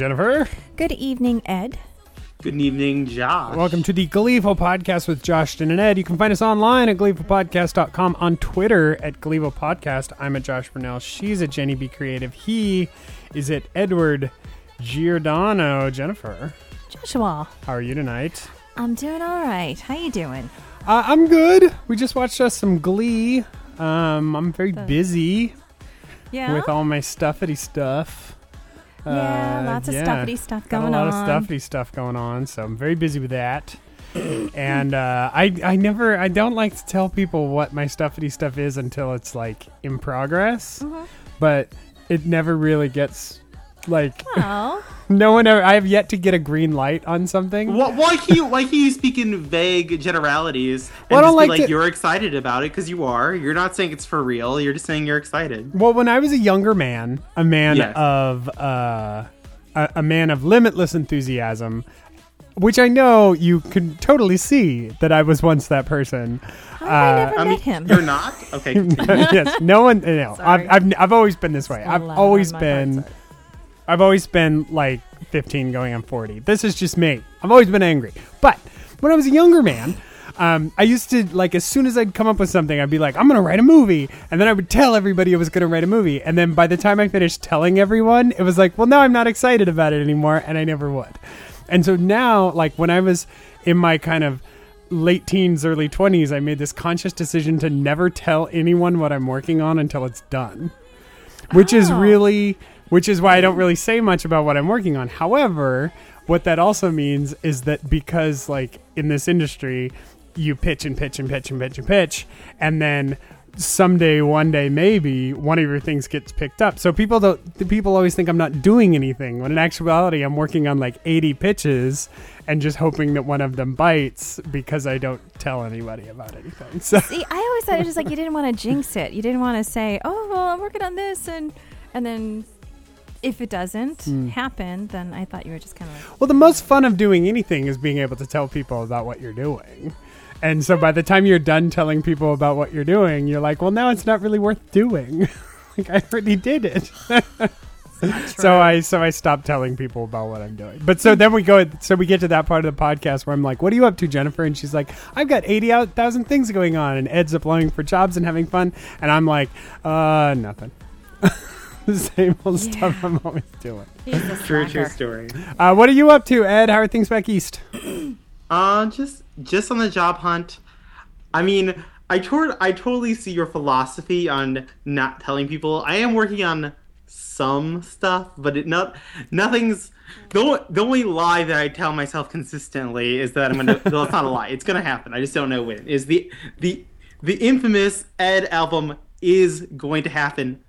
Good evening, Jennifer. Good evening, Ed. Good evening, Josh. Welcome to the Gleeful Podcast with Josh Jen and Ed. You can find us online at gleefulpodcast.com, on Twitter at Gleeful Podcast. I'm at Josh Burnell. She's at Jenny Be Creative. He is at Edward Giordano. Jennifer, Joshua. how are you tonight? I'm doing all right. How are you doing? Uh, I'm good. We just watched us some Glee. Um, I'm very busy Yeah. with all my stuffity stuff. Yeah, Uh, lots of yeah. stuffity stuff going on. a lot of stuffy stuff going on, so I'm very busy with that. and uh, I I never I don't like to tell people what my stuffy stuff is until it's like in progress, Mhm. but it never really gets like Oh, no one ever. I have yet to get a green light on something. Why, why can you why can you speak in vague generalities and Well, I don't just like be like to- you're excited about it because you are. You're not saying it's for real. You're just saying you're excited. Well, when I was a younger man, a man Yes. of uh, a, a man of limitless enthusiasm, which I know you can totally see that I was once that person. How have I Uh, never I met mean, him. you're not. Okay. yes, no one. No, I've, I've I've always been this way. I've always on my been. I've always been like 15 going on 40. This is just me. I've always been angry. But when I was a younger man, um, I used to, like, as soon as I'd come up with something, I'd be like, I'm going to write a movie. And then I would tell everybody I was going to write a movie. And then by the time I finished telling everyone, it was like, well, now I'm not excited about it anymore. And I never would. And so now, like, when I was in my kind of late teens, early 20s, I made this conscious decision to never tell anyone what I'm working on until it's done which is Oh. really which is why I don't really say much about what I'm working on. However, what that also means is that because like in this industry, you pitch and pitch and pitch and pitch and pitch, and then someday, one day, maybe one of your things gets picked up. So people don't. The people always think I'm not doing anything when in actuality I'm working on like 80 pitches and just hoping that one of them bites because I don't tell anybody about anything. So See, I always thought it was just like you didn't want to jinx it. You didn't want to say, "Oh, well, I'm working on this," and and then if it doesn't Hmm. happen, then I thought you were just kind of like, Well, the most fun of doing anything is being able to tell people about what you're doing. And so by the time you're done telling people about what you're doing, you're like, well, now it's not really worth doing. like I already did it. so I so I stopped telling people about what I'm doing. But so then we go so we get to that part of the podcast where I'm like, "What are you up to, Jennifer?" And she's like, "I've got 80,000 things going on." And Ed's applying for jobs and having fun, and I'm like, "Uh, nothing." the same old stuff I'm always doing. he's a True, true story. Uh, what are you up to, Ed? How are things back east? Uh, just just on the job hunt. I mean, I toward I totally see your philosophy on not telling people. I am working on some stuff, but it not nothing's. The only, the only lie that I tell myself consistently is that I'm gonna. well, it's not a lie. It's gonna happen. I just don't know when. Is the the the infamous Ed album is going to happen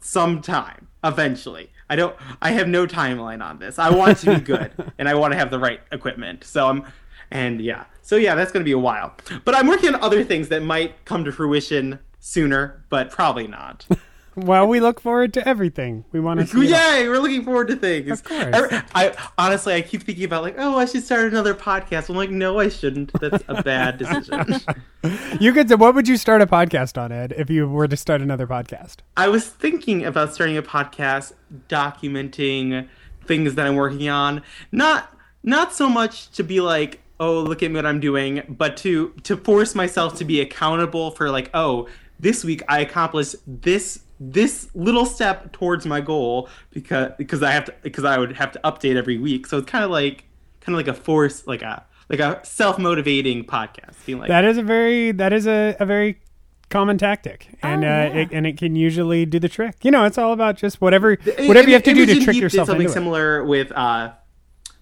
sometime eventually. I don't. I have no timeline on this. I want to be good, and I want to have the right equipment. So I'm, and yeah. So yeah, that's going to be a while. But I'm working on other things that might come to fruition sooner, but probably not. Well, we look forward to everything. We want to it. Yay! We're looking forward to things. Of course. I, I- honestly, I keep thinking about like, oh, I should start another podcast. I'm like, no, I shouldn't. That's a bad decision. You could. Say what would you start a podcast on, Ed? If you were to start another podcast? I was thinking about starting a podcast documenting things that I'm working on. Not not so much to be like, oh, look at me what I'm doing, but to to force myself to be accountable for like, oh, this week I accomplished this this little step towards my goal because because I have to because I would have to update every week. So it's kind of like kind of like a force like a like a self-motivating podcast being like That is a very. That is a, a very common tactic, and Oh, uh, yeah. it, and it can usually do the trick. You know, it's all about just whatever I- whatever you have to I- do to Imogen trick yourself did something into it. similar with uh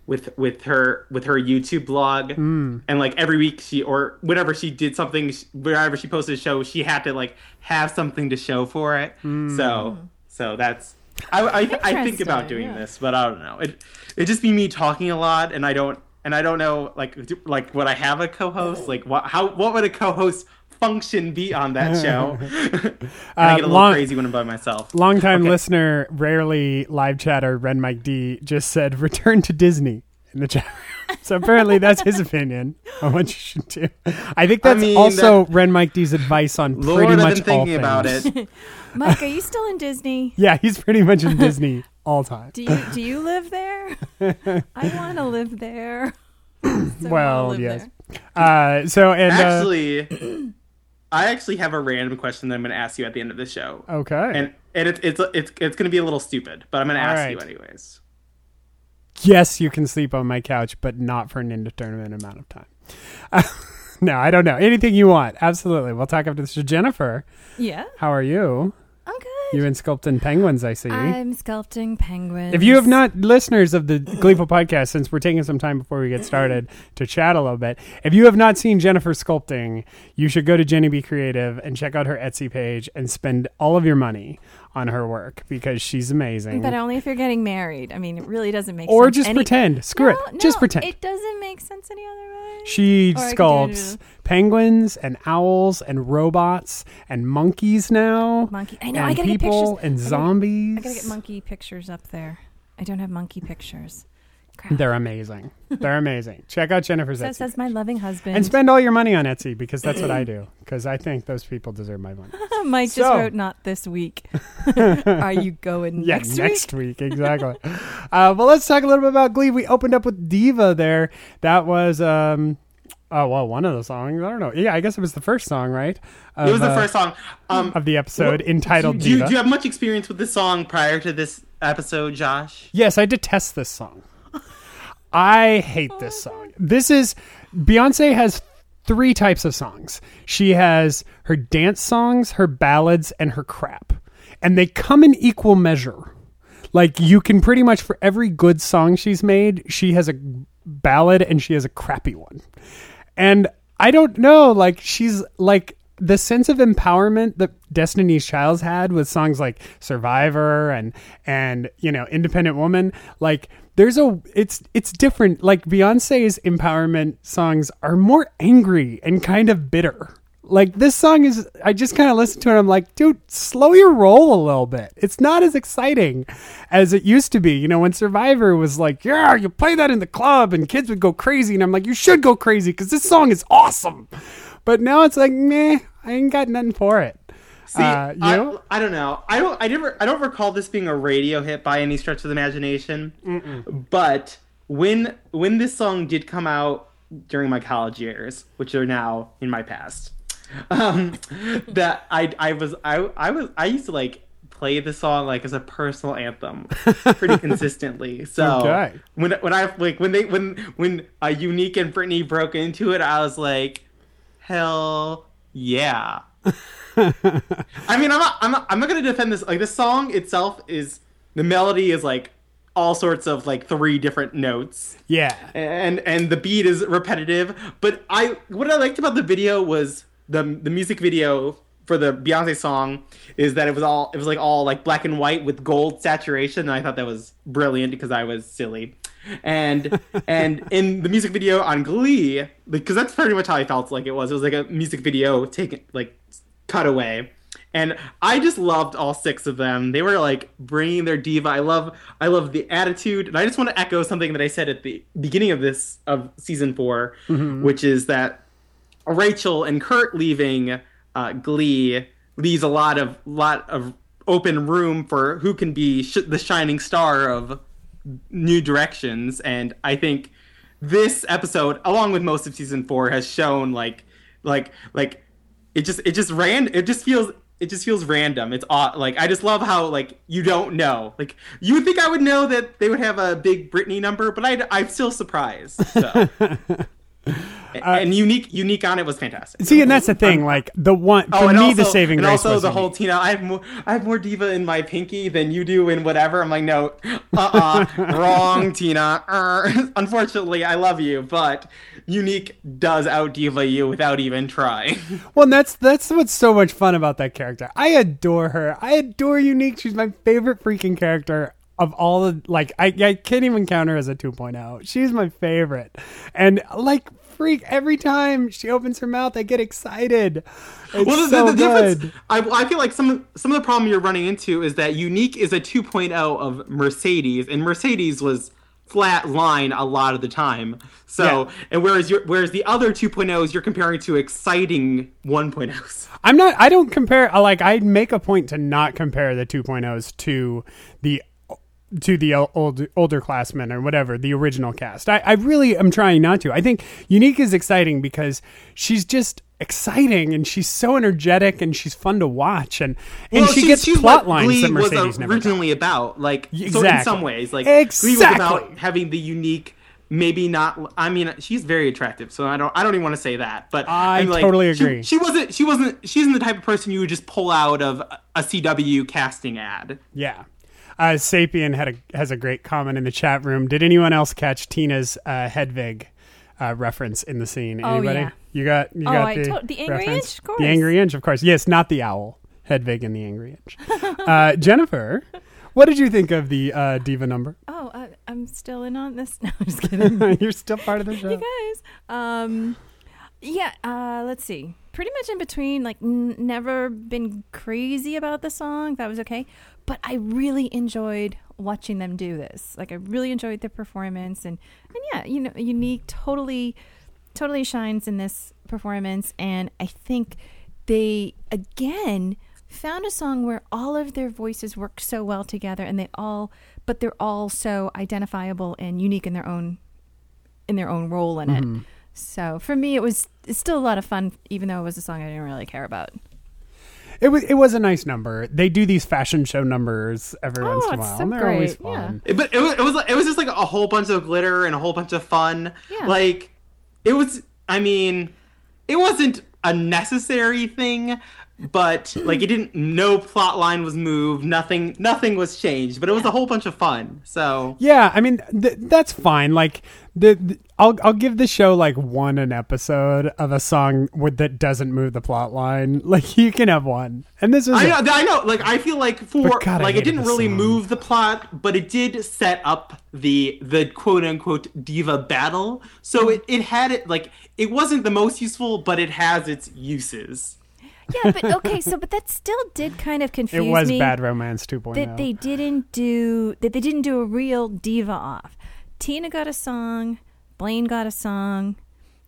with with her with her YouTube blog Hmm. and like every week she or whenever she did something wherever she posted a show she had to like have something to show for it Hmm. so so that's I, I, I think about doing yeah. this but I don't know it it just be me talking a lot and I don't and I don't know like do- like would I have a co-host like what how what would a co-host function be on that show and I Uh, get a little long- crazy when I'm by myself Longtime Okay. listener, rarely live chatter, Ren Mike D just said, "Return to Disney." in the chat. So apparently that's his opinion on what you should do. I think that's mean, also Ren Mike D's advice on Lord, pretty I've much been thinking all about things. it. Mike, are you still in Disney? Yeah, he's pretty much in Disney all time. Do you do you live there? I want to live there. So Well, live yes. there. Uh, so and uh, Actually, I actually have a random question that I'm going to ask you at the end of the show, okay, and and it, it's it's it's going to be a little stupid, but I'm going to All ask you anyways. yes, you can sleep on my couch, but not for an indeterminate amount of time. no, I don't know anything you want. Absolutely, we'll talk after this. So Jennifer, Yeah, how are you? Good. In sculpting penguins? I see. I'm sculpting penguins. If you have not listeners of the Gleeful podcast, since we're taking some time before we get started to chat a little bit, if you have not seen Jennifer sculpting, you should go to Jenny Be Creative and check out her Etsy page and spend all of your money on her work because she's amazing. but only if you're getting married. I mean, it really doesn't make or sense. Or just any- pretend. Screw No, it. Just pretend. It doesn't make sense any other way. she Or I could do it sculpts penguins and owls and robots and monkeys now. monkey. I know. and I gotta people get pictures. and I gotta- zombies. I gotta get monkey pictures up there. I don't have monkey pictures. Crap. They're amazing. They're amazing. Check out Jennifer's So Etsy. says my loving husband. and spend all your money on Etsy because that's what I do. Because I think those people deserve my money. Mike So- just wrote not this week. Are you going Yeah, next, next week, exactly. uh, well, let's talk a little bit about Glee. We opened up with Diva there. That was, um, oh well, one of the songs. I don't know. Yeah, I guess it was the first song, right? Of, It was the uh, first song. Um, of the episode what- entitled do, you- Diva. do you have much experience with this song prior to this episode, Josh? Yes, I detest this song. I hate this song. This is Beyonce has three types of songs. She has her dance songs, her ballads, and her crap. And they come in equal measure. Like you can pretty much for every good song she's made, she has a ballad and she has a crappy one. And I don't know, like she's like the sense of empowerment that Destiny's Child's had with songs like Survivor and and you know Independent Woman, like there's a it's it's different. Like Beyonce's empowerment songs are more angry and kind of bitter. Like this song is I just kind of listened to it I'm like, dude, slow your roll a little bit. It's not as exciting as it used to be. You know, when Survivor was like, yeah, you play that in the club and kids would go crazy and I'm like, you should go crazy cuz this song is awesome. But now it's like, meh, I ain't got nothing for it. See, Uh, you I. I don't know. I don't. I never. I don't recall this being a radio hit by any stretch of the imagination. But when when this song did come out during my college years, which are now in my past, um, that I I was I I was I used to like play the song like as a personal anthem pretty consistently. So Okay. when when I like when they when when uh, Unique and Brittany broke into it, I was like, hell yeah. I mean, I'm not, I'm not, I'm not gonna defend this. Like, the song itself is the melody is like all sorts of like three different notes, Yeah. and and the beat is repetitive. But I, what I liked about the video was the the music video for the Beyonce song is that it was all it was like all like black and white with gold saturation, and I thought that was brilliant because I was silly. And and in the music video on Glee, because that's pretty much how I felt like it was. It was like a music video taken like cutaway and i just loved all six of them. They were like bringing their diva. I love i love the attitude. And i just want to echo something that i said at the beginning of this of season 4 which is that rachel and kurt leaving uh, glee leaves a lot of lot of open room for who can be sh- the shining star of new directions and i think this episode along with most of season four has shown like like like it just it just ran it just feels it just feels random it's odd like i just love how like you don't know like you would think i would know that they would have a big britney number but I, i'm still surprised so. and unique unique on it was fantastic See, and that's the thing. Like the one for Oh, and me, also, the saving and grace also the Unique. whole Tina. I have more. I have more diva in my pinky than you do in whatever. I'm like, no, uh, uh wrong, Tina. Er, unfortunately, I love you, but Unique does out diva you without even trying. Well, and that's that's what's so much fun about that character. I adore her. I adore Unique. She's my favorite freaking character of all the like. I I can't even count her as a 2.0. She's my favorite, and like freak every time she opens her mouth, I get excited. It's well, the, so the, difference. I, I feel like some of- some of the problem you're running into is that Unique is a 2.0 of Mercedes, and Mercedes was flat line a lot of the time. So, Yeah. and whereas whereas the other 2.0s you're comparing to exciting 1.0s. I'm not. I don't compare. Like I make a point to not compare the 2.0s to the to the old older classmen or whatever the original cast. I, I really am trying not to. I think Unique is exciting because she's just exciting and she's so energetic and she's fun to watch and and Well, she gets she's plot lines Glee that Mercedes was originally about. Like so in Exactly. some ways, like Glee was Exactly. about having the unique. Maybe not. I mean, she's very attractive, so I don't. I don't even want to say that. But I mean, like, totally she- agree. She, wasn't. She wasn't. She isn't the type of person you would just pull out of a CW casting ad. Yeah. Uh, Sapien had a has a great comment in the chat room. Did anyone else catch Tina's uh, Hedwig uh, reference in the scene? Oh, Anybody? yeah. You got you Oh, got I the, to- the Angry reference? Inch, of course. The angry inch, of course. Yes, not the owl. Hedwig and the angry inch. uh, Jennifer, what did you think of the uh, diva number? Oh, I, I'm still in on this. No, I'm just kidding. You're still part of the show. you guys. Um, yeah. Uh, let's see. Pretty much in between. Like, n- never been crazy about the song. That was okay. But I really enjoyed watching them do this. Like, I really enjoyed the performance, and and yeah, you know, unique, totally, totally shines in this performance. And I think they again found a song where all of their voices work so well together, and they all, but they're all so identifiable and unique in their own in their own role in it. Mm-hmm. So for me, it was it's still a lot of fun, even though it was a song I didn't really care about. It was it was a nice number. They do these fashion show numbers every Oh, once in a while. so and they're always great, yeah. fun. It- but it was, it was like- it was just like a whole bunch of glitter and a whole bunch of fun. Yeah. Like it was. I mean, it wasn't a necessary thing, but like it didn't. No plot line was moved. Nothing. Nothing was changed. But it was a whole bunch of fun. So Yeah, I mean th- that's fine. Like the, the I'll I'll give the show like one an episode of a song with, that doesn't move the plot line. Like you can have one, and this is I know. I know. Like I feel like for God, like it didn't really song. move the plot, but it did set up the the quote unquote diva battle. So mm. it, it had it like it wasn't the most useful, but it has its uses. Yeah, but okay, so but that still did kind of confuse me. it was me Bad Romance oh. 2.0. that they didn't do that they didn't do a real diva off. Tina got a song, Blaine got a song,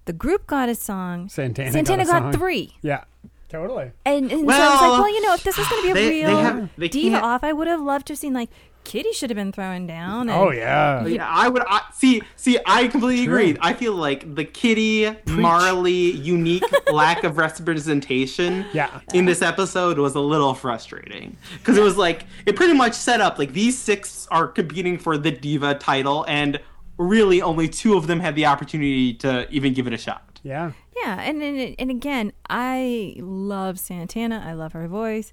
the group got a song, Santana, Santana got, got, song. three. Yeah, totally. And, and so I was like, well, you know, if this was going to be a they- they real have- they diva off, I would have loved to have seen like Kitty should have been thrown down. And, Oh yeah. Yeah, I would I, see. See, I completely True. agree. I feel like the Kitty Marley unique lack of representation Yeah. in this episode was a little frustrating because it was like it pretty much set up like these six are competing for the diva title, and really only two of them had the opportunity to even give it a shot. Yeah. Yeah, and, and and again, I love Santana. I love her voice.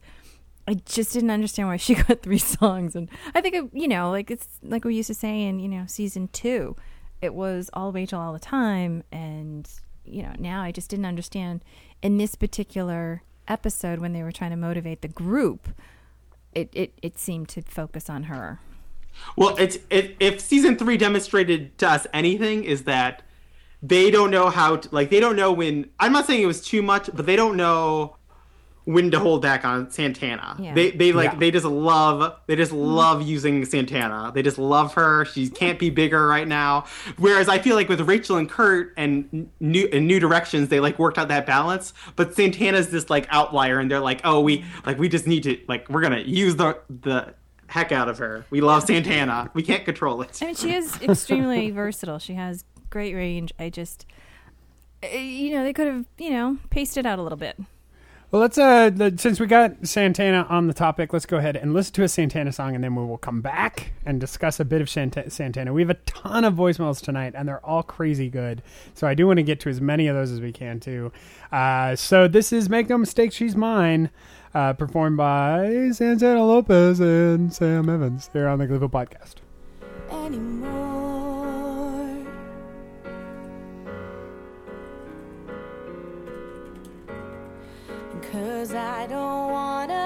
I just didn't understand why she got three songs, and I think you know, like it's like we used to say in you know season two, it was all Rachel all the time, and you know now I just didn't understand in this particular episode when they were trying to motivate the group, it it, it seemed to focus on her. Well, it's it, if season three demonstrated to us anything is that they don't know how to like they don't know when I'm not saying it was too much, but they don't know when to hold back on Santana. Yeah. They they like Yeah. they just love they just love using Santana. They just love her. She can't be bigger right now. Whereas I feel like with Rachel and Kurt and new and New Directions, they like worked out that balance. But Santana's this like outlier, and they're like, oh, we like we just need to like we're gonna use the the heck out of her. We love Santana. We can't control it. I mean, she is extremely versatile. She has great range. I just, uh, you know, they could have, you know, paced it out a little bit. Well, let's uh, since we got Santana on the topic, let's go ahead and listen to a Santana song, and then we will come back and discuss a bit of Santana. We have a ton of voicemails tonight, and they're all crazy good. So I do want to get to as many of those as we can too. Uh, so this is "Make No Mistake, She's Mine," uh, performed by Santana Lopez and Sam Evans here on the Gleeful Podcast. anymore. Cause I don't wanna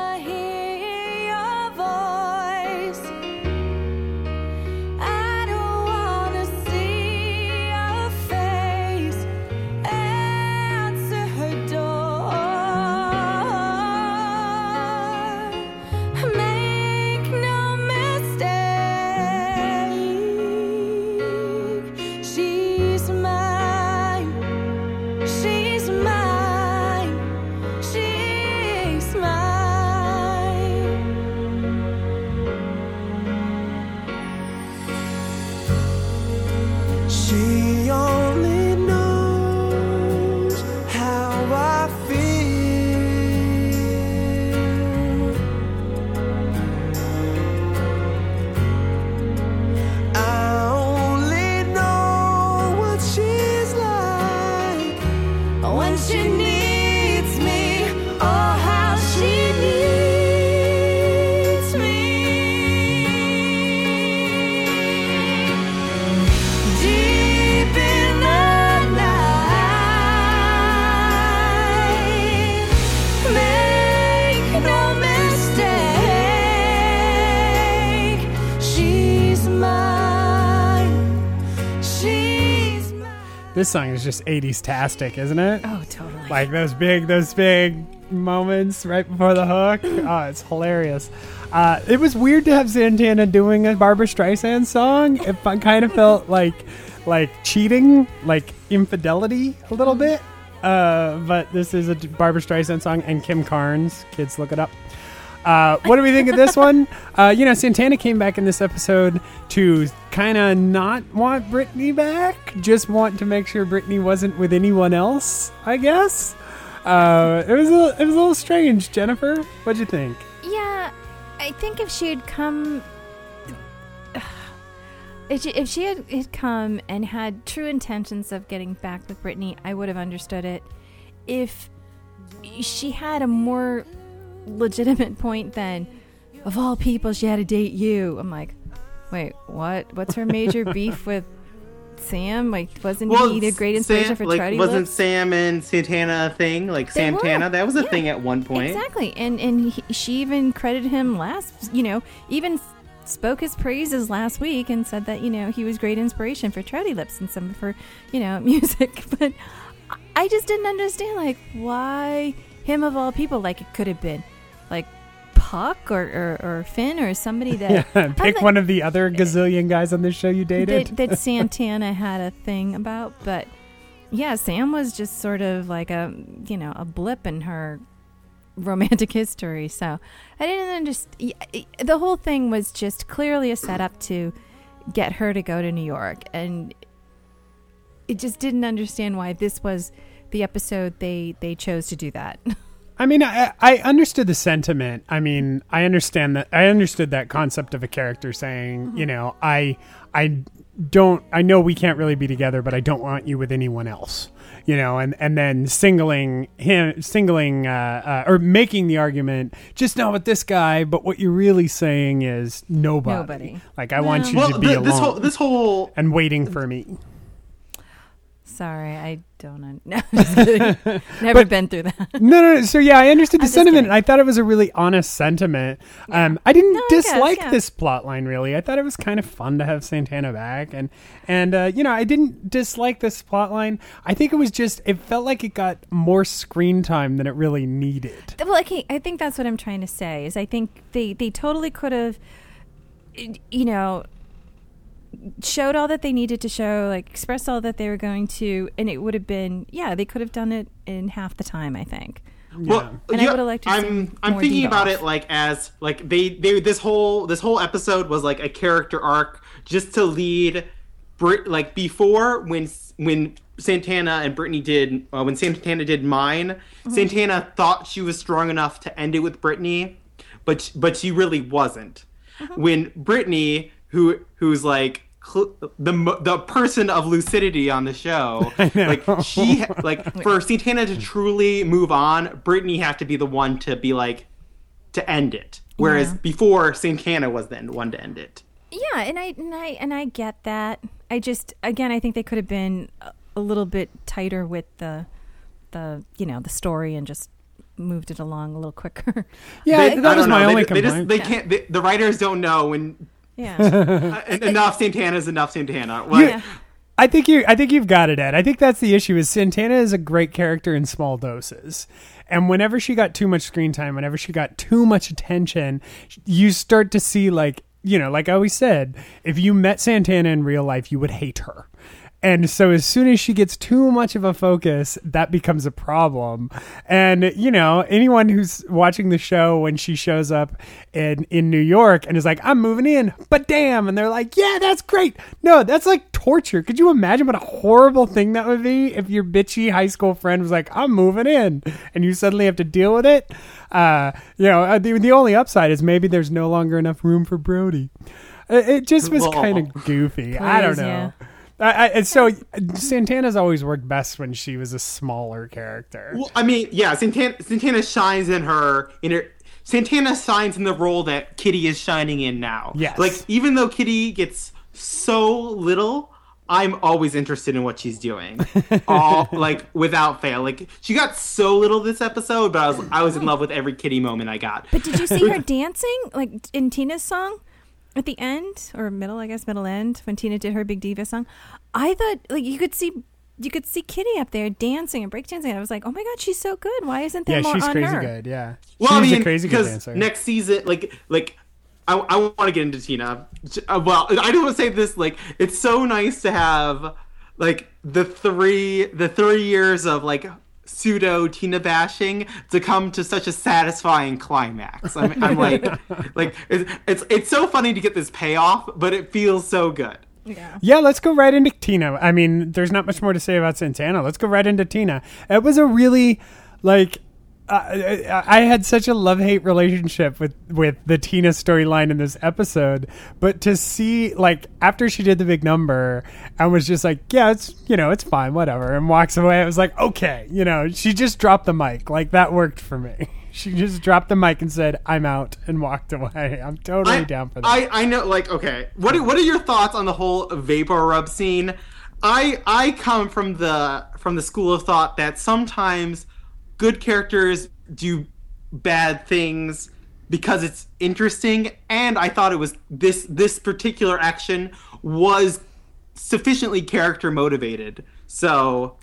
This song is just 80s tastic, isn't it? Oh, totally. Like those big, those big moments right before the hook. Oh, it's hilarious. Uh, it was weird to have Santana doing a Barbra Streisand song. It kind of felt like, like cheating, like infidelity a little bit. Uh, but this is a Barbra Streisand song, and Kim Carnes. Kids, look it up. Uh, what do we think of this one? Uh, you know, Santana came back in this episode to kind of not want Brittany back, just want to make sure Brittany wasn't with anyone else. I guess uh, it was a, it was a little strange. Jennifer, what'd you think? Yeah, I think if she had come, if she, if she had, had come and had true intentions of getting back with Brittany, I would have understood it. If she had a more legitimate point than, of all people, she had to date you. I'm like, wait, what? What's her major beef with Sam? Like, wasn't he the great inspiration Sam, for like, Trouty wasn't? Sam and Santana a thing? Like They were, Santana, that was a yeah. thing at one point. Exactly, and and he, she even credited him last. You know, even spoke his praises last week and said that you know he was great inspiration for Trouty Lips and some of her you know music. But I just didn't understand like why him of all people. Like it could have been like Puck or or, or Finn or somebody that Yeah, pick like- one of the other eh, gazillion guys on this show you dated. that, that Santana had a thing about, but yeah, Sam was just sort of like a you know a blip in her romantic history. So I didn't understand. The whole thing was just clearly a setup to get her to go to New York, and it just didn't understand why this was the episode they they chose to do that. I mean, I, I understood the sentiment. I mean, I understand that. I understood that concept of a character saying, you know, I, I don't. I know we can't really be together, but I don't want you with anyone else. You know, and and then singling him, singling, uh, uh, or making the argument, just not with this guy. But what you're really saying is nobody. Nobody. Like I want you Well, to be th- alone this whole this whole and waiting for me. Sorry, I don't. Un- no. Never But- been through that. No, no, no. So yeah, I understood the I'm sentiment. kidding. I thought it was a really honest sentiment. Um, I didn't No, I guess, dislike yeah. this plot line really. I thought it was kind of fun to have Santana back, and and uh, you know, I didn't dislike this plot line. I think it was just it felt like it got more screen time than it really needed. Well, okay, I think that's what I'm trying to say. Is I think they they totally could have, you know, showed all that they needed to show, like expressed all that they were going to, and it would have been yeah, they could have done it in half the time. I think. Well, And I yeah, would've liked to have I'm seen I'm thinking Dee about it like as like they they this whole this whole episode was like a character arc just to lead Brit like before when when Santana and Brittany did uh, when Santana did mine Mm-hmm. Santana thought she was strong enough to end it with Brittany but but she really wasn't Mm-hmm. when Brittany who who's like cl- the the person of lucidity on the show like she like for Santana to truly move on Brittany had to be the one to be like to end it whereas Yeah. before Santana was the one to end it Yeah, and I and I and I get that. I just again, I think they could have been a, a little bit tighter with the the you know the story and just moved it along a little quicker. Yeah, They- that was don't my know. only they, they complaint. just they can't they, the writers don't know when yeah. uh, enough Santana is enough Santana like, Yeah. I think you. I think you've got it, Ed. I think that's the issue. Is Santana is a great character in small doses, and whenever she got too much screen time, whenever she got too much attention, you start to see like you know, like I always said, if you met Santana in real life, you would hate her. And so as soon as she gets too much of a focus, that becomes a problem. And you know, anyone who's watching the show when she shows up in in New York and is like, "I'm moving in," but damn, and they're like, "Yeah, that's great." No, that's like torture. Could you imagine what a horrible thing that would be if your bitchy high school friend was like, "I'm moving in," and you suddenly have to deal with it? Uh, you know, uh, the the only upside is maybe there's no longer enough room for Brody. It, it just was kind of goofy. I don't know. yeah. I, I, and so Santana's always worked best when she was a smaller character. Well, I mean, yeah, Santana, Santana shines in her in her. Santana shines in the role that Kitty is shining in now. Yes. Like even though Kitty gets so little, I'm always interested in what she's doing. All like without fail. Like she got so little this episode, but I was I was in love with every Kitty moment I got. But did you see her dancing like in Tina's song at the end or middle? I guess middle end when Tina did her Big Diva song. I thought like you could see you could see Kitty up there dancing and breakdancing. And I was like, oh my god, she's so good. Why isn't there Yeah, more she's on crazy her? good. Yeah. Well, I mean, a crazy good because dancer. next season, like, like, I, I want to get into Tina. Uh, Well, I don't want to say this. Like, it's so nice to have like the three, the three years of like pseudo Tina bashing to come to such a satisfying climax. I'm, I'm like, like it's, it's it's so funny to get this payoff, but it feels so good. Yeah. Yeah, let's go right into Tina. I mean, there's not much more to say about Santana. Let's go right into Tina. It was a really like I I had such a love hate relationship with with the Tina storyline in this episode, but to see like after she did the big number and was just like, yeah, it's you know it's fine, whatever, and walks away. I was like, okay, you know, she just dropped the mic, like that worked for me. She just dropped the mic and said, "I'm out," and walked away. I'm totally I, down for that. I, I know, like, okay. What are, what are your thoughts on the whole VapoRub scene? I I come from the from the school of thought that sometimes good characters do bad things because it's interesting, and I thought it was this this particular action was sufficiently character motivated. So,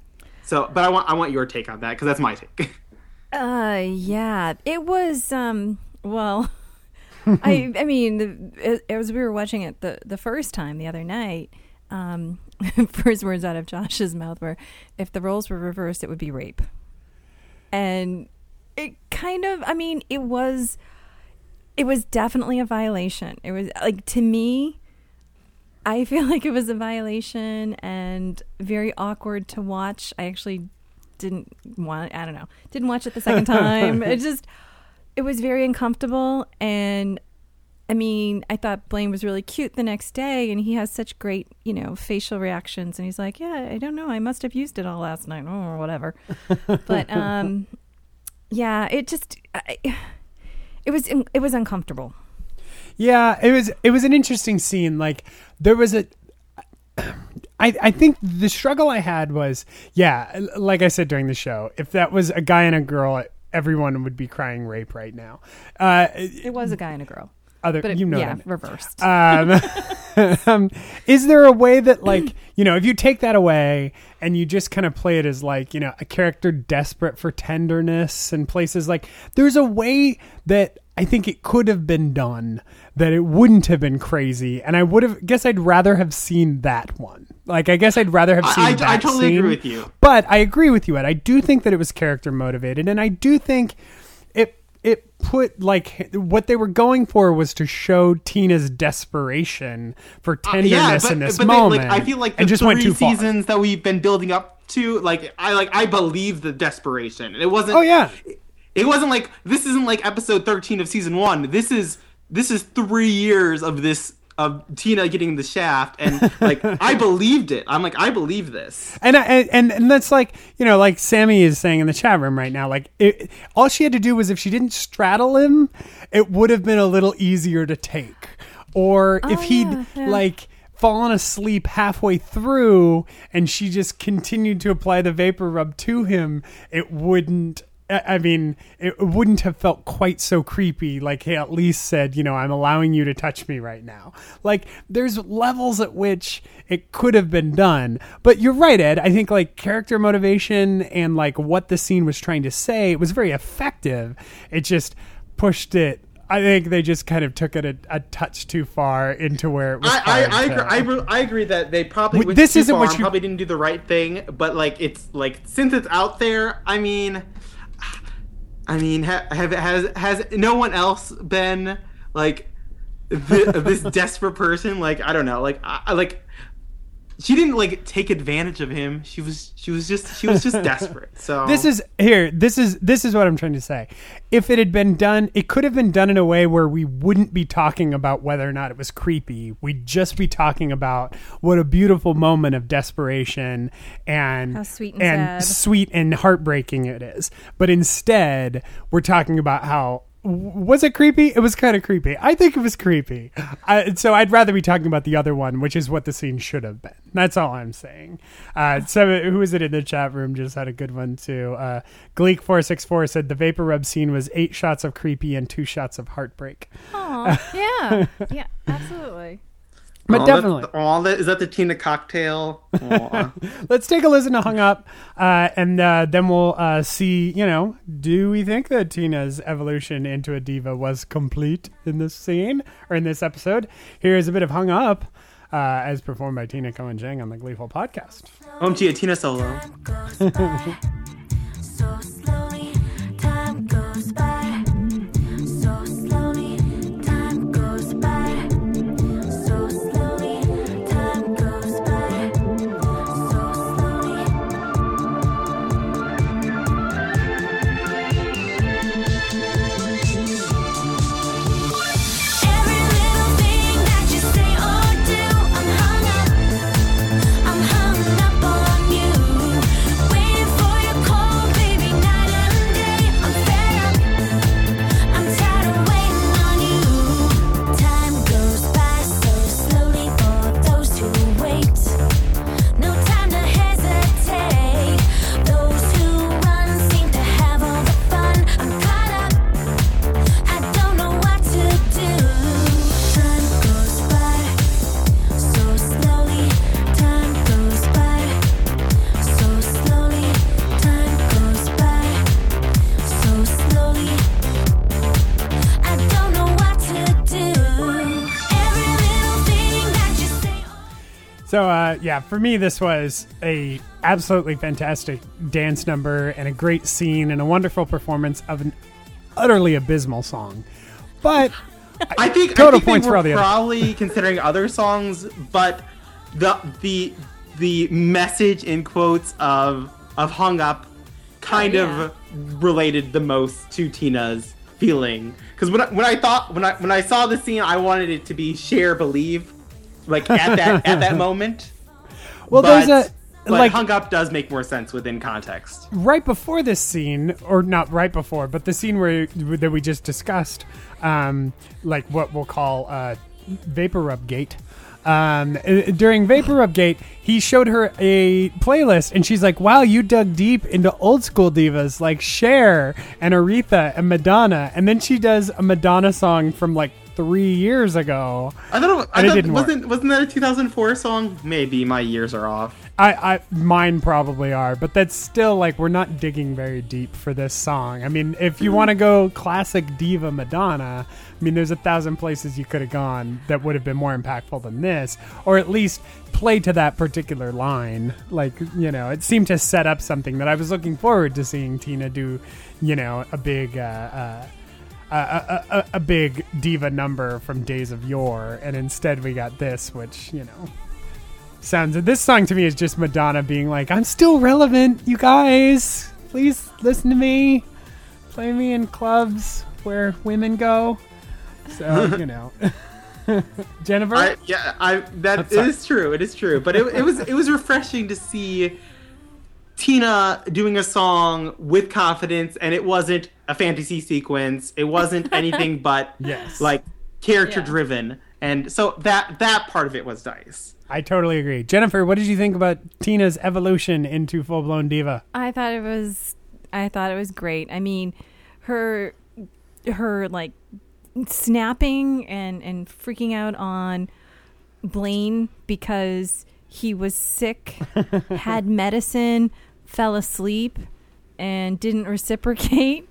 so, but I want I want your take on that because that's my take. Uh, yeah, it was. Um, well, I, I mean, as- as we were watching it the the first time the other night, um, first words out of Josh's mouth were, "If the roles were reversed, it would be rape," and it kind of. I mean, it was. It was definitely a violation. It was like to me. I feel like it was a violation and very awkward to watch. I actually didn't want I don't know. Didn't watch it the second time. it just it was very uncomfortable and I mean, I thought Blaine was really cute the next day and he has such great, you know, facial reactions and he's like, "Yeah, I don't know. I must have used it all last night or whatever." but um yeah, it just I, it was it was uncomfortable. Yeah, it was it was an interesting scene. Like there was a I, I think the struggle I had was, yeah, like I said during the show, if that was a guy and a girl, everyone would be crying rape right now. Uh, It was a guy and a girl. Other, But it, you know, yeah, what reversed. I mean. um, um, is there a way that, like, you know, if you take that away and you just kind of play it as like, you know, a character desperate for tenderness and places like, there's a way that I think it could have been done that it wouldn't have been crazy, and I would have guess I'd rather have seen that one. Like, I guess I'd rather have seen. I, I, that I totally scene. agree with you. But I agree with you, Ed. I do think that it was character motivated, and I do think it put like what they were going for was to show Tina's desperation for tenderness in this Uh, they- moment. like, I feel like the and just three went too far. seasons that we've been building up to, like I like I believe the desperation. It wasn't. Oh yeah, It wasn't like this isn't like episode thirteen of season one. This is this is three years of this of Tina getting the shaft, and like I believed it. I'm like I believe this. and, I, and and that's like you know, like Sammy is saying in the chat room right now. Like, it, all she had to do was if she didn't straddle him, it would have been a little easier to take. Or oh, if he'd yeah, yeah. like fallen asleep halfway through and she just continued to apply the VapoRub to him, it wouldn't. I I mean, it wouldn't have felt quite so creepy. Like he at least said, you know, I'm allowing you to touch me right now. Like there's levels at which it could have been done. But you're right, Ed. I think like character motivation and like what the scene was trying to say, it was very effective. It just pushed it. I think they just kind of took it a, a touch too far into where it was. I I, I, to- agree, I, re- I agree that they probably went this isn't far what you- probably didn't do the right thing. But like it's like since it's out there, I mean, I mean, ha- have has has no one else been like thi- this desperate person? Like I don't know, like I- like she didn't like take advantage of him. She was she was just she was just desperate. So This is here. This is this is what I'm trying to say. If it had been done, it could have been done in a way where we wouldn't be talking about whether or not it was creepy. We'd just be talking about what a beautiful moment of desperation and How sweet and sad. sweet and heartbreaking it is. But instead, we're talking about how was it creepy? It was kind of creepy. I think it was creepy. I, so I'd rather be talking about the other one, which is what the scene should have been. That's all I'm saying. Uh, so who was it in the chat room? Just had a good one too. Uh, Gleek four six four said the VapoRub scene was eight shots of creepy and two shots of heartbreak. Aw, yeah, yeah, absolutely. But Aw, definitely. that's- aw, that, is that the Tina cocktail? Let's take a listen to Hung Up, uh, and uh, then we'll uh, see, you know, do we think that Tina's evolution into a diva was complete in this scene or in this episode? Here's a bit of Hung Up uh, as performed by Tina Cohen Chang on the Gleeful podcast. OMG, a Tina solo. yeah, for me, this was a absolutely fantastic dance number and a great scene and a wonderful performance of an utterly abysmal song. But I think Total I think points they for all the others. probably considering other songs, but the the the message in quotes of of hung up kind Oh, yeah. of related the most to Tina's feeling because when I, when I thought when I when I saw the scene, I wanted it to be Cher believe, like at that at that moment. Well, but, there's a but like hung up does make more sense within context. right before this scene, or not right before, but the scene where that we just discussed, um, like what we'll call uh, VapoRub Gate. Um, uh, during VapoRub Gate, he showed her a playlist, and she's like, "Wow, you dug deep into old school divas like Cher and Aretha and Madonna." And then she does a Madonna song from like three years ago. I thought, it, I And it didn't wasn't wasn't that a 2004 song? Maybe my years are off. I, I mine probably are, but that's still like we're not digging very deep for this song. I mean, if you want to go classic diva Madonna, I mean, there's a thousand places you could have gone that would have been more impactful than this, or at least play to that particular line. Like, you know, it seemed to set up something that I was looking forward to seeing Tina do. You know, a big. Uh, uh, a, a, a, a big diva number from days of yore, and instead we got this, which you know sounds. This song to me is just Madonna being like, "I'm still relevant, you guys. Please listen to me. Play me in clubs where women go." So you know, Jennifer. I, yeah, I that is true. It is true. But it, it was it was refreshing to see Tina doing a song with confidence, and it wasn't a fantasy sequence. It wasn't anything but Yes. like character driven, and so that that part of it was dice. I totally agree. Jennifer, what did you think about Tina's evolution into full blown diva? I thought it was I thought it was great. I mean, her her like snapping and and freaking out on Blaine because he was sick, had medicine, fell asleep and didn't reciprocate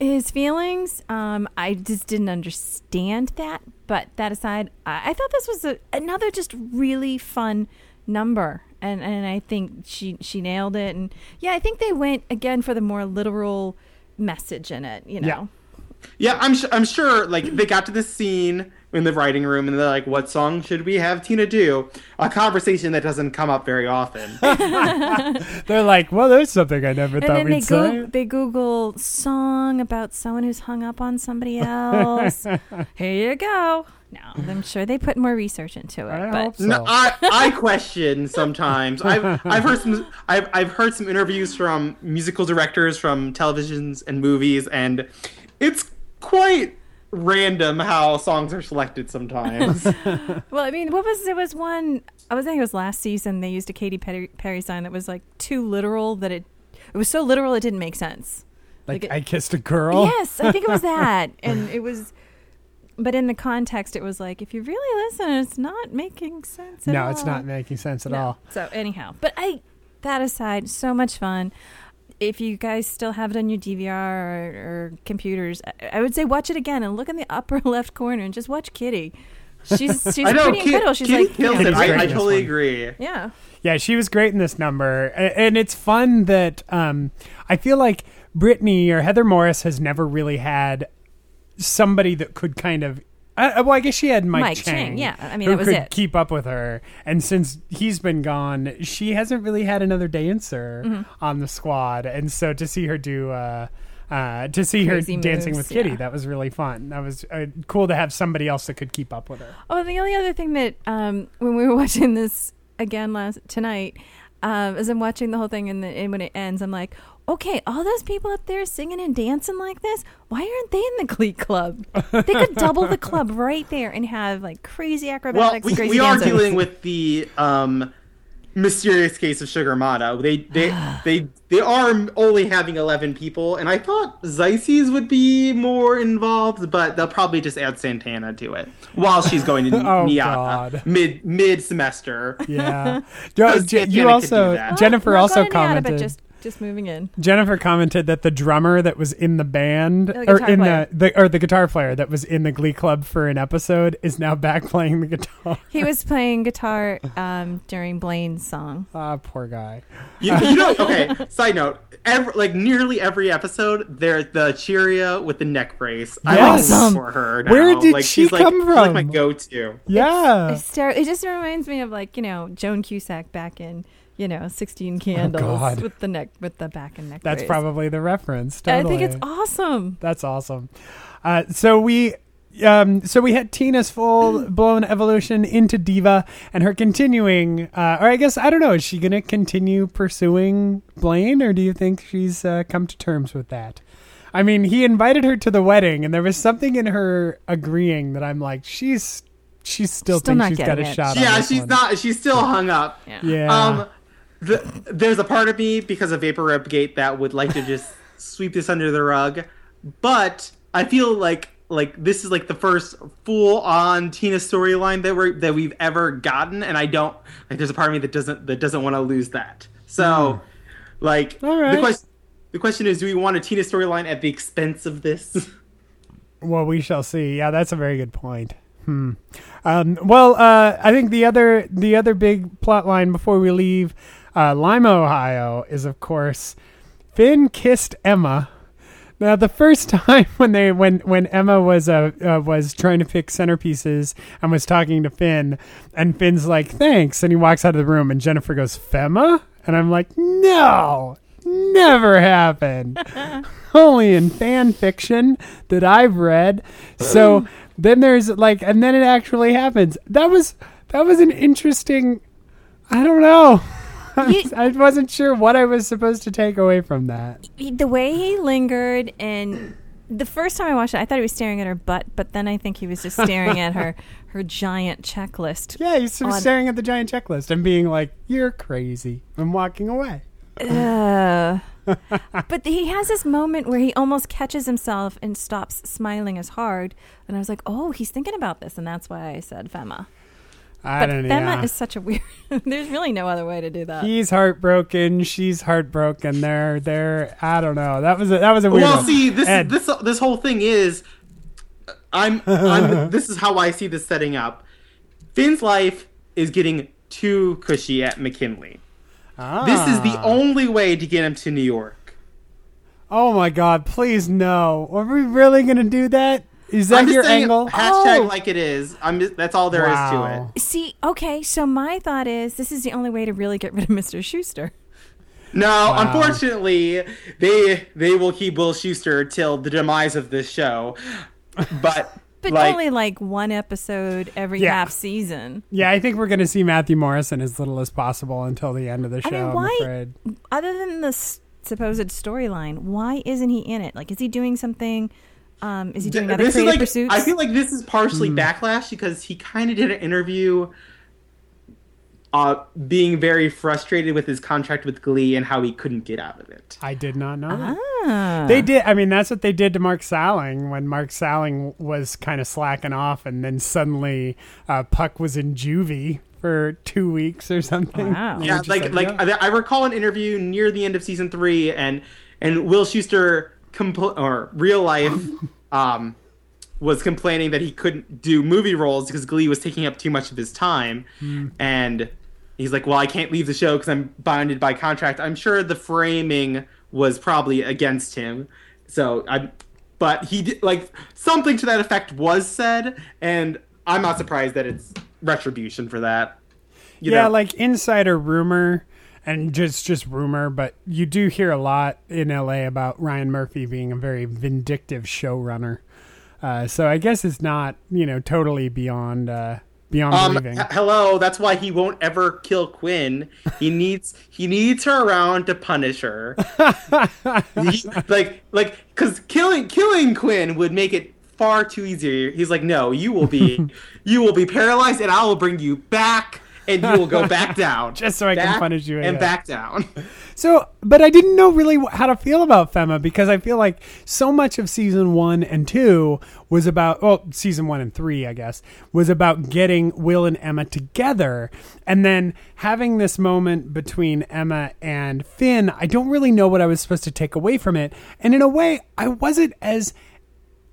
his feelings. Um, I just didn't understand that. But that aside, I, I thought this was a, another just really fun number, and and I think she she nailed it. And yeah, I think they went again for the more literal message in it. You know, Yeah. Yeah, I'm su- I'm sure. Like they got to this scene in the writing room, and they're like, "What song should we have Tina do?" A conversation that doesn't come up very often. They're like, well, there's something I never and thought then they we'd say. go they Google song about someone who's hung up on somebody else. Here you go. No, I'm sure they put more research into it. I but hope so. No, I, I question sometimes. I've I've heard some I've I've heard some interviews from musical directors from televisions and movies, and it's quite random how songs are selected sometimes. Well, I mean, what was there was one? I was thinking it was last season. They used a Katy Perry, Perry sign that was like too literal that it it was so literal it didn't make sense. like, like it- I kissed a girl. Yes, I think it was that, and it was but in the context, it was like if you really listen, it's not making sense. At no, it's not making sense at No. all. So anyhow, but I that aside, so much fun. If you guys still have it on your DVR or, or computers, I, I would say watch it again and look in the upper left corner and just watch Kitty. She's she's know, pretty Kid- incredible. She's Kitty like you know, kills it. I, I totally one. agree. yeah. Yeah, she was great in this number, and it's fun that um, I feel like Brittany or Heather Morris has never really had somebody that could kind of. Uh, well, I guess she had Mike, Mike Chang. Chang, yeah. I mean, who that was could it. keep up with her, and since he's been gone, she hasn't really had another dancer Mm-hmm. on the squad, and so to see her do. Uh, uh, to see Crazy her dancing with Kitty, yeah. that was really fun. That was uh, cool to have somebody else that could keep up with her. Oh, the only other thing that um, when we were watching this again last tonight, um, as I'm watching the whole thing and, the, and when it ends, I'm like, okay, all those people up there singing and dancing like this, why aren't they in the Glee Club? They could double the club right there and have like crazy Well, acrobatics, we, crazy we are dealing with the um, mysterious case of Sugar Motta. They they they they are only having eleven people, and I thought Zizes would be more involved, but they'll probably just add Santana to it while she's going to Oh, NYADA mid mid semester. Yeah, Jo- Because you also. Jennifer Not also going to commented. but just just moving in. Jennifer commented that the drummer that was in the band The or in player. the, the or the guitar player that was in the Glee Club for an episode is now back playing the guitar. He was playing guitar um, during Blaine's song. Ah, poor guy. You, you know, okay. Side note: every, like nearly every episode, there's the Cheerio with the neck brace. I Yes. love for her. Now. Where did like, she she's like, come she's like my go-to. Yeah. Hyster- it just reminds me of like you know Joan Cusack back in you know Sixteen Candles Oh, with the neck with the back and neck. That's brace. probably the reference. I think it's awesome. That's awesome. Uh, so we. Um, so we had Tina's full blown evolution into diva, and her continuing, uh, or I guess I don't know. Is she going to continue pursuing Blaine, or do you think she's uh, come to terms with that? I mean, he invited her to the wedding, and there was something in her agreeing that I'm like, she's she's still, Still thinks not she's got a getting it. shot. on Yeah, this she's one. not. She's still hung up. Yeah. Yeah. Um, the, there's a part of me because of VapoRub Gate that would like to just sweep this under the rug, but I feel like like this is like the first full on Tina storyline that we that we've ever gotten, and I don't like. There's a part of me that doesn't that doesn't want to lose that. So, like. All right. the question the question is, do we want a Tina storyline at the expense of this? Well, we shall see. Yeah, that's a very good point. Hmm. Um, well, uh, I think the other the other big plot line before we leave uh, Lima, Ohio, is of course Finn kissed Emma. Now, the first time when they when when Emma was uh, uh was trying to pick centerpieces and was talking to Finn, and Finn's like, "Thanks," and he walks out of the room, and Jennifer goes, "Femma," and I'm like, "No, never happened." only in fan fiction that I've read. So then there's like, and then it actually happens. That was that was an interesting. I don't know. I You- I wasn't sure what I was supposed to take away from that. The way he lingered and the first time I watched it, I thought he was staring at her butt, but then I think he was just staring at her her giant checklist. Yeah, he's sort of On- staring at the giant checklist and being like, "You're crazy," and walking away. Ugh. but he has this moment where he almost catches himself and stops smiling as hard. And I was like, oh, he's thinking about this. And that's why I said Fema. I But don't know. Fema yeah. is such a weird. There's really no other way to do that. He's heartbroken. She's heartbroken. They're they're. I don't know. That was a, that was a weird. well, one. see, this Ed. this this whole thing is, I'm, I'm this is how I see this setting up. Finn's life is getting too cushy at McKinley. Ah. This is the Ah. only way to get him to New York. Oh my God! Please no. Are we really gonna do that? Is that I'm your angle? Hashtag Oh. like it is. I'm. Just, that's all there is to it. See, okay, so my thought is this is the only way to really get rid of Mr. Schuester. No, unfortunately, they they will keep Will Schuester till the demise of this show. But, But like, only like one episode every Yeah. half season. Yeah, I think we're gonna see Matthew Morrison as little as possible until the end of the I show. mean, I'm why- afraid. Other than the supposed storyline, why isn't he in it? Like, is he doing something? Um, is he doing other this is creative like pursuits? I feel like this is partially Hmm. backlash because he kind of did an interview uh, being very frustrated with his contract with Glee and how he couldn't get out of it. I did not know that. Ah. They did. I mean, that's what they did to Mark Salling when Mark Salling was kind of slacking off, and then suddenly uh, Puck was in juvie for two weeks or something. Wow. Yeah, we're like like yeah. I, I recall an interview near the end of season three, and and Will Schuester compl- or real life um, was complaining that he couldn't do movie roles because Glee was taking up too much of his time, Hmm. and he's like, "Well, I can't leave the show because I'm bounded by contract." I'm sure the framing was probably against him, so I. But he did like something to that effect was said, and I'm not surprised that it's retribution for that. You yeah, know? like insider rumor and just just rumor, but you do hear a lot in LA about Ryan Murphy being a very vindictive showrunner. Uh, so I guess it's not you know totally beyond uh, beyond Um, believing. h- hello. That's why he won't ever kill Quinn. He needs he needs her around to punish her. He- like like because killing killing Quinn would make it far too easier. He's like, no, you will be you will be paralyzed, and I will bring you back, and you will go back down, Just so I can punish you and back down. So, but I didn't know really how to feel about Fema because I feel like so much of season one and two was about, well, season one and three, I guess, was about getting Will and Emma together. And then having this moment between Emma and Finn, I don't really know what I was supposed to take away from it. And in a way, I wasn't as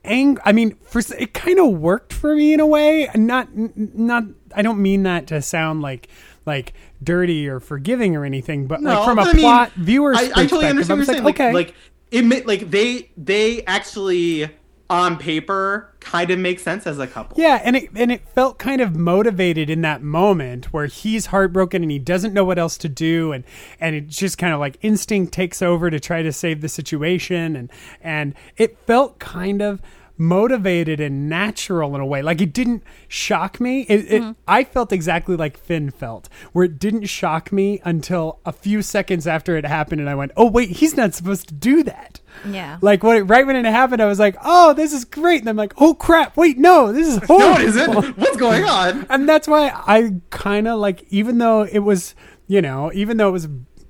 ang I mean, for it kind of worked for me in a way. Not not. I don't mean that to sound like like dirty or forgiving or anything, but like from a I mean, plot viewer's I, I perspective, totally understand was what you're like, saying. okay, Like, like it like they they actually on paper kind of makes sense as a couple. yeah, and it and it felt kind of motivated in that moment where he's heartbroken and he doesn't know what else to do, and and it just kind of like instinct takes over to try to save the situation, and and it felt kind of motivated and natural in a way. Like it didn't shock me. It, it mm-hmm. i felt exactly like finn felt where it didn't shock me until a few seconds after it happened and i went oh wait he's not supposed to do that. Yeah. like when it, right when it happened i was like oh this is great. And i'm like oh crap. Wait no this is horrible No, is it? What's going on? and that's why I kind of like, even though it was, you know, even though it was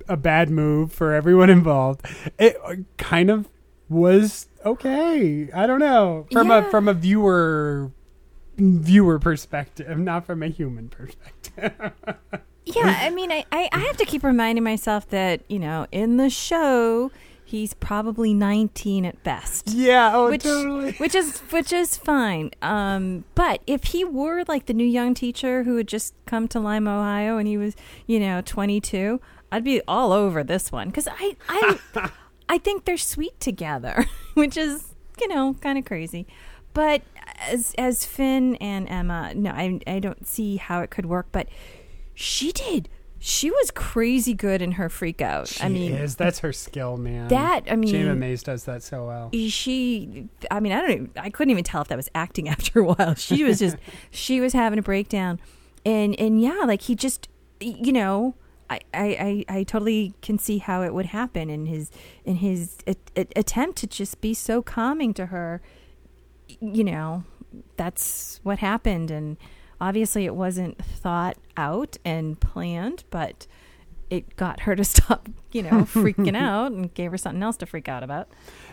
a bad move for everyone involved, it uh, kind of was okay. I don't know from a from a viewer viewer perspective, not from a human perspective. Yeah, I mean, I, I, I have to keep reminding myself that, you know, in the show, he's probably 19 at best. yeah, oh, which, totally. which is which is fine. Um, but if he were like the new young teacher who had just come to Lima, Ohio, and he was, you know, 22, I'd be all over this one because I I I think they're sweet together, which is you know kind of crazy. But as as Finn and Emma, no, I I don't see how it could work. But she did. She was crazy good in her freak out. She I mean, is that's her skill, man. that I mean, Jayma Mays does that so well. she i mean i don't even, i couldn't even tell if that was acting after a while she was just she was having a breakdown and and yeah like he just you know I, I, I totally can see how it would happen in his in his a, a- attempt to just be so calming to her. You know that's what happened. And obviously it wasn't thought out and planned but it got her to stop you know freaking out and gave her something else to freak out about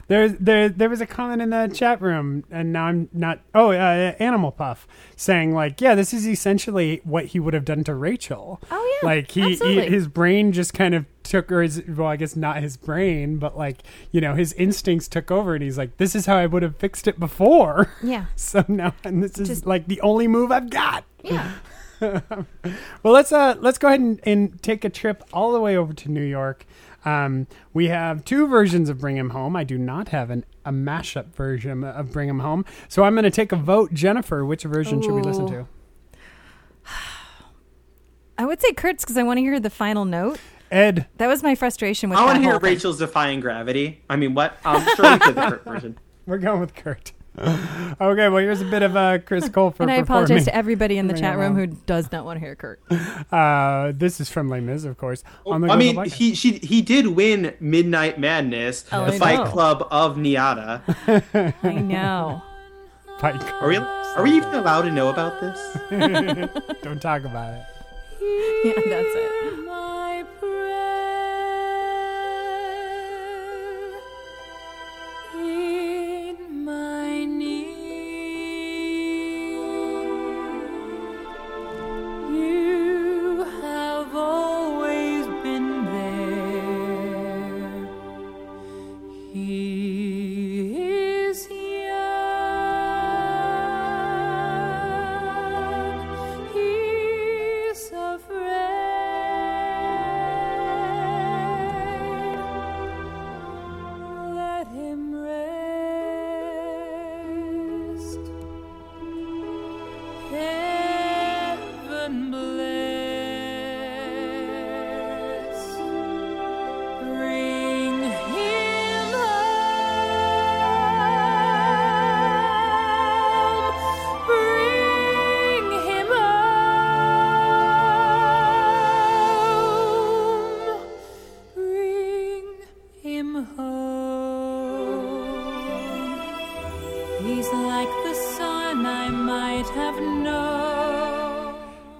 There, there, there was a comment in the chat room, and now I'm not. Oh, uh, Animal Puff saying like, yeah, this is essentially what he would have done to Rachel. Oh, yeah, like he, he, his brain just kind of took, or his, well, I guess not his brain, but like you know, his instincts took over, and he's like, this is how I would have fixed it before. yeah so now, and this is Just- like the only move I've got. yeah Well, let's uh let's go ahead and, and take a trip all the way over to New York. Um, we have two versions of Bring Him Home. I do not have an, a mashup version of Bring Him Home, so I'm going to take a vote. Jennifer, which version should we listen to? I would say Kurt's because I want to hear the final note. Ed, That was my frustration with I want to hear whole thing. Rachel's defying gravity. I mean, what? Um, sure, we could the Kurt version. we're going with Kurt. okay, well here's a bit of uh, Chris Colfer And I apologize to everybody in the chat room who does not want to hear Kurt. Uh, this is from Les Mis, of course. on the I mean, the he she he did win Midnight Madness, Oh, the I Fight know. Club of NYADA. I know. Fight Are we are we even allowed to know about this? Don't talk about it. Yeah, that's it. My prayer in my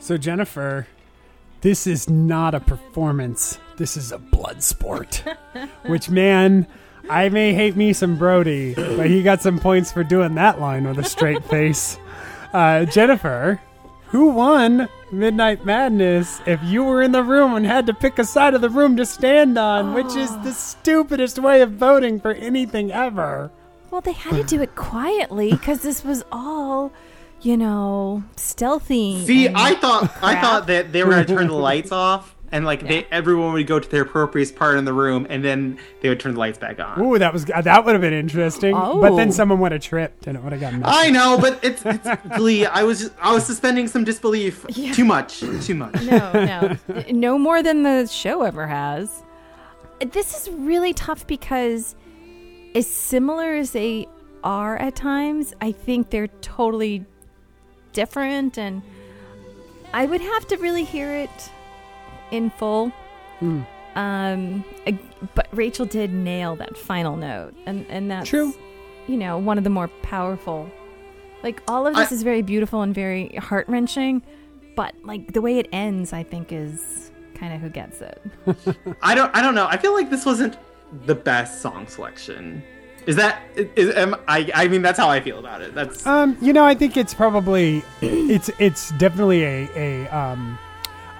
So, Jennifer, this is not a performance. This is a blood sport. Which, man, I may hate me some Brody, but he got some points for doing that line with a straight face. Uh, Jennifer, who won Midnight Madness if you were in the room and had to pick a side of the room to stand on, which is the stupidest way of voting for anything ever? Well, they had to do it quietly because this was all, you know, stealthy. See, and- I thought I thought that they were gonna turn the lights off and like they everyone would go to their appropriate part in the room and then they would turn the lights back on. Ooh, that was uh, that would have been interesting. But then Oh. someone would have tripped and it would have gotten. I know, but it's, it's Glee. I was I was suspending some disbelief. Too much, too much. no, no, no more than the show ever has. This is really tough because, as similar as they are at times, I think they're totally different, and I would have to really hear it in full. Um, but Rachel did nail that final note, and and that's True. You know, one of the more powerful. Like all of this I- is very beautiful and very heart wrenching, but like the way it ends, I think is kind of who gets it. I don't I don't know. I feel like this wasn't the best song selection. Is that is am I I mean that's how I feel about it. That's Um, you know, I think it's probably it's it's definitely a a um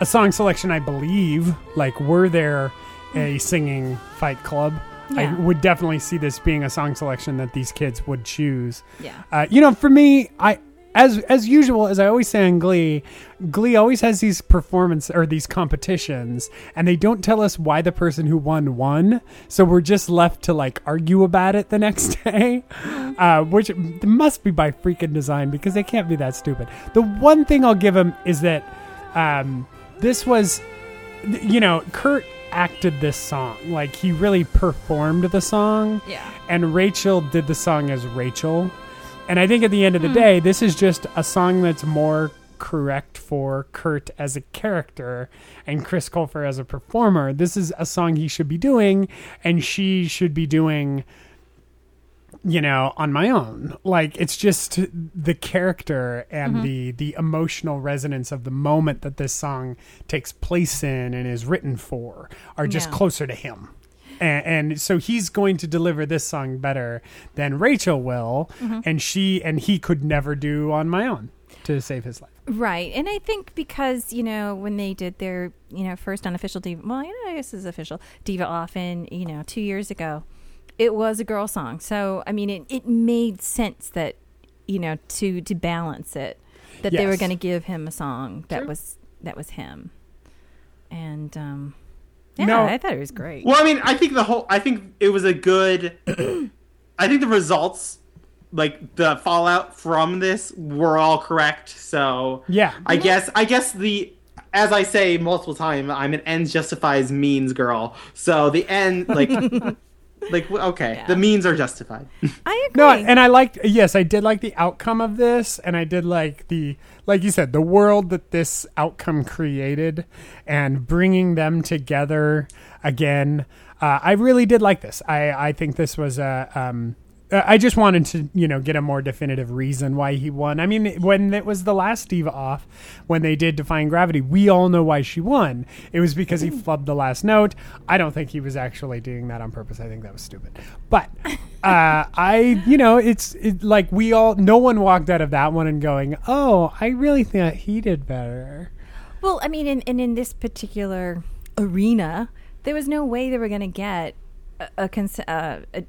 a song selection. I believe, like, were there a singing Fight Club, I would definitely see this being a song selection that these kids would choose. Yeah. Uh, you know, for me, I as as usual, as I always say in Glee, Glee always has these performance or these competitions, and they don't tell us why the person who won won. So we're just left to like argue about it the next day, uh, which must be by freaking design because they can't be that stupid. The one thing I'll give them is that um, this was, you know, Kurt acted this song like he really performed the song Yeah. and Rachel did the song as Rachel. And I think at the end of the hmm. day, this is just a song that's more correct for Kurt as a character and Chris Colfer as a performer. This is a song he should be doing, and she should be doing, you know, on my own. Like it's just the character and mm-hmm. the the emotional resonance of the moment that this song takes place in and is written for are just Yeah. closer to him and, and so he's going to deliver this song better than Rachel will, and she and he could never do on my own to save his life. Right. And I think because, you know, when they did their, you know, first unofficial Diva, well, you know, I guess it's official Diva often you know, two years ago, it was a girl song. So, I mean, it, it made sense that, you know, to, to balance it, that they were going to give him a song that True. was, that was him. And, um, yeah, No. I thought it was great. Well, I mean, I think the whole I think it was a good I think the results like the fallout from this were all correct. So Yeah. I guess I guess the as I say multiple times, I'm an ends justifies means girl. So the end like like okay, Yeah. the means are justified. I agree. No, and I liked. Yes, I did like the outcome of this, and I did like the, like you said, the world that this outcome created, and bringing them together again. Uh, I really did like this. I I think this was a um, I just wanted to, you know, get a more definitive reason why he won. I mean, when it was the last Diva off, when they did Defying Gravity, we all know why she won. It was because he flubbed the last note. I don't think he was actually doing that on purpose. I think that was stupid. But uh, I, you know, it's it, like we all, no one walked out of that one and going, oh, I really thought he did better. Well, I mean, in, and in this particular arena, there was no way they were going to get a, a, cons- uh, a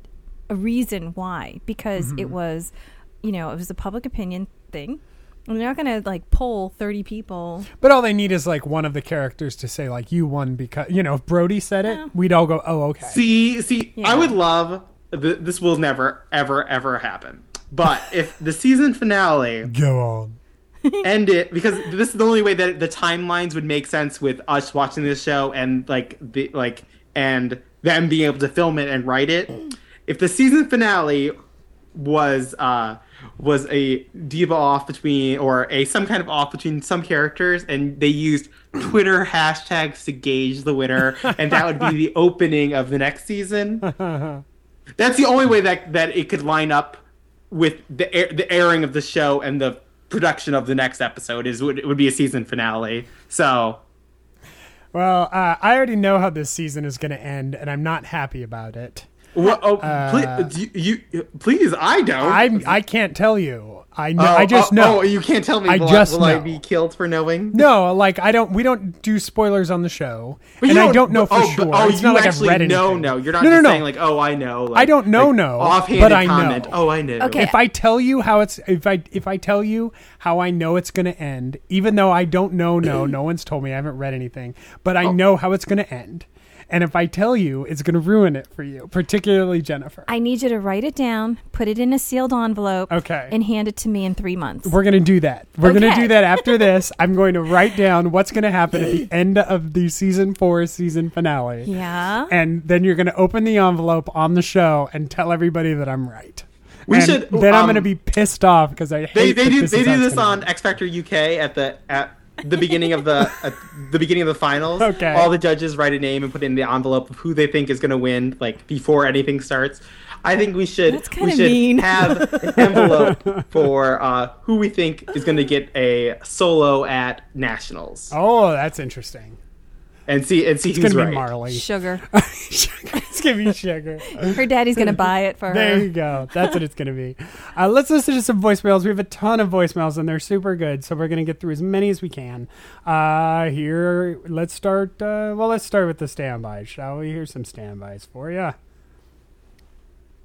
a reason why because Mm-hmm. it was, you know, it was a public opinion thing. And they're not going to like poll thirty people. But all they need is like one of the characters to say like you won because you know if Brody said it, Yeah. we'd all go oh okay. See, see, Yeah. I would love. Th- this will never, ever, ever happen. But if the season finale Go on. end it because this is the only way that the timelines would make sense with us watching this show and like the like and them being able to film it and write it. If the season finale was uh was a diva off between or a some kind of off between some characters and they used Twitter hashtags to gauge the winner and that would be the opening of the next season. That's the only way that that it could line up with the air, the airing of the show and the production of the next episode is would it would be a season finale. So Well, uh, I already know how this season is going to end, and I'm not happy about it. Wha- oh, uh, please, you, you please I don't. I I can't tell you. I know. Oh, I just oh, oh know. Oh, you can't tell me. I will just will I be killed for knowing? no, like I don't. We don't do spoilers on the show, But and you I don't know for oh, sure. But, oh, it's you not like actually I've read know, anything. no. You're not no, just no, no. saying like, oh, I know. Like, I don't know, like, no, offhanded but I comment. know. Oh, I know. Okay. if I tell you how it's if I if I tell you how I know it's going to end, even though I don't know, no, no one's told me. I haven't read anything, but Oh. I know how it's going to end. And if I tell you, it's going to ruin it for you, particularly Jennifer. I need you to write it down, put it in a sealed envelope, Okay. and hand it to me in three months. We're going to do that. We're going to do that after this. I'm going to write down what's going to happen at the end of the season four season finale. yeah. And then you're going to open the envelope on the show and tell everybody that I'm right. We And should- Then I'm um, going to be pissed off because I hate they they that do this they do this on. X Factor UK at the at the beginning of the at the beginning of the finals. Okay. All the judges write a name and put it in the envelope of who they think is going to win, like before anything starts. I think we should we should mean. have an envelope for uh, who we think is going to get a solo at nationals Oh, that's interesting. And see and see It's who's going to right. be Marley. Sugar. it's going to be sugar. Her daddy's going to buy it for her. There you go. That's what it's going to be. Uh, let's listen to some voicemails. We have a ton of voicemails, and they're super good. So we're going to get through as many as we can. Uh, here, let's start. Uh, well, let's start with the standbys, shall we? Here's some standbys for you.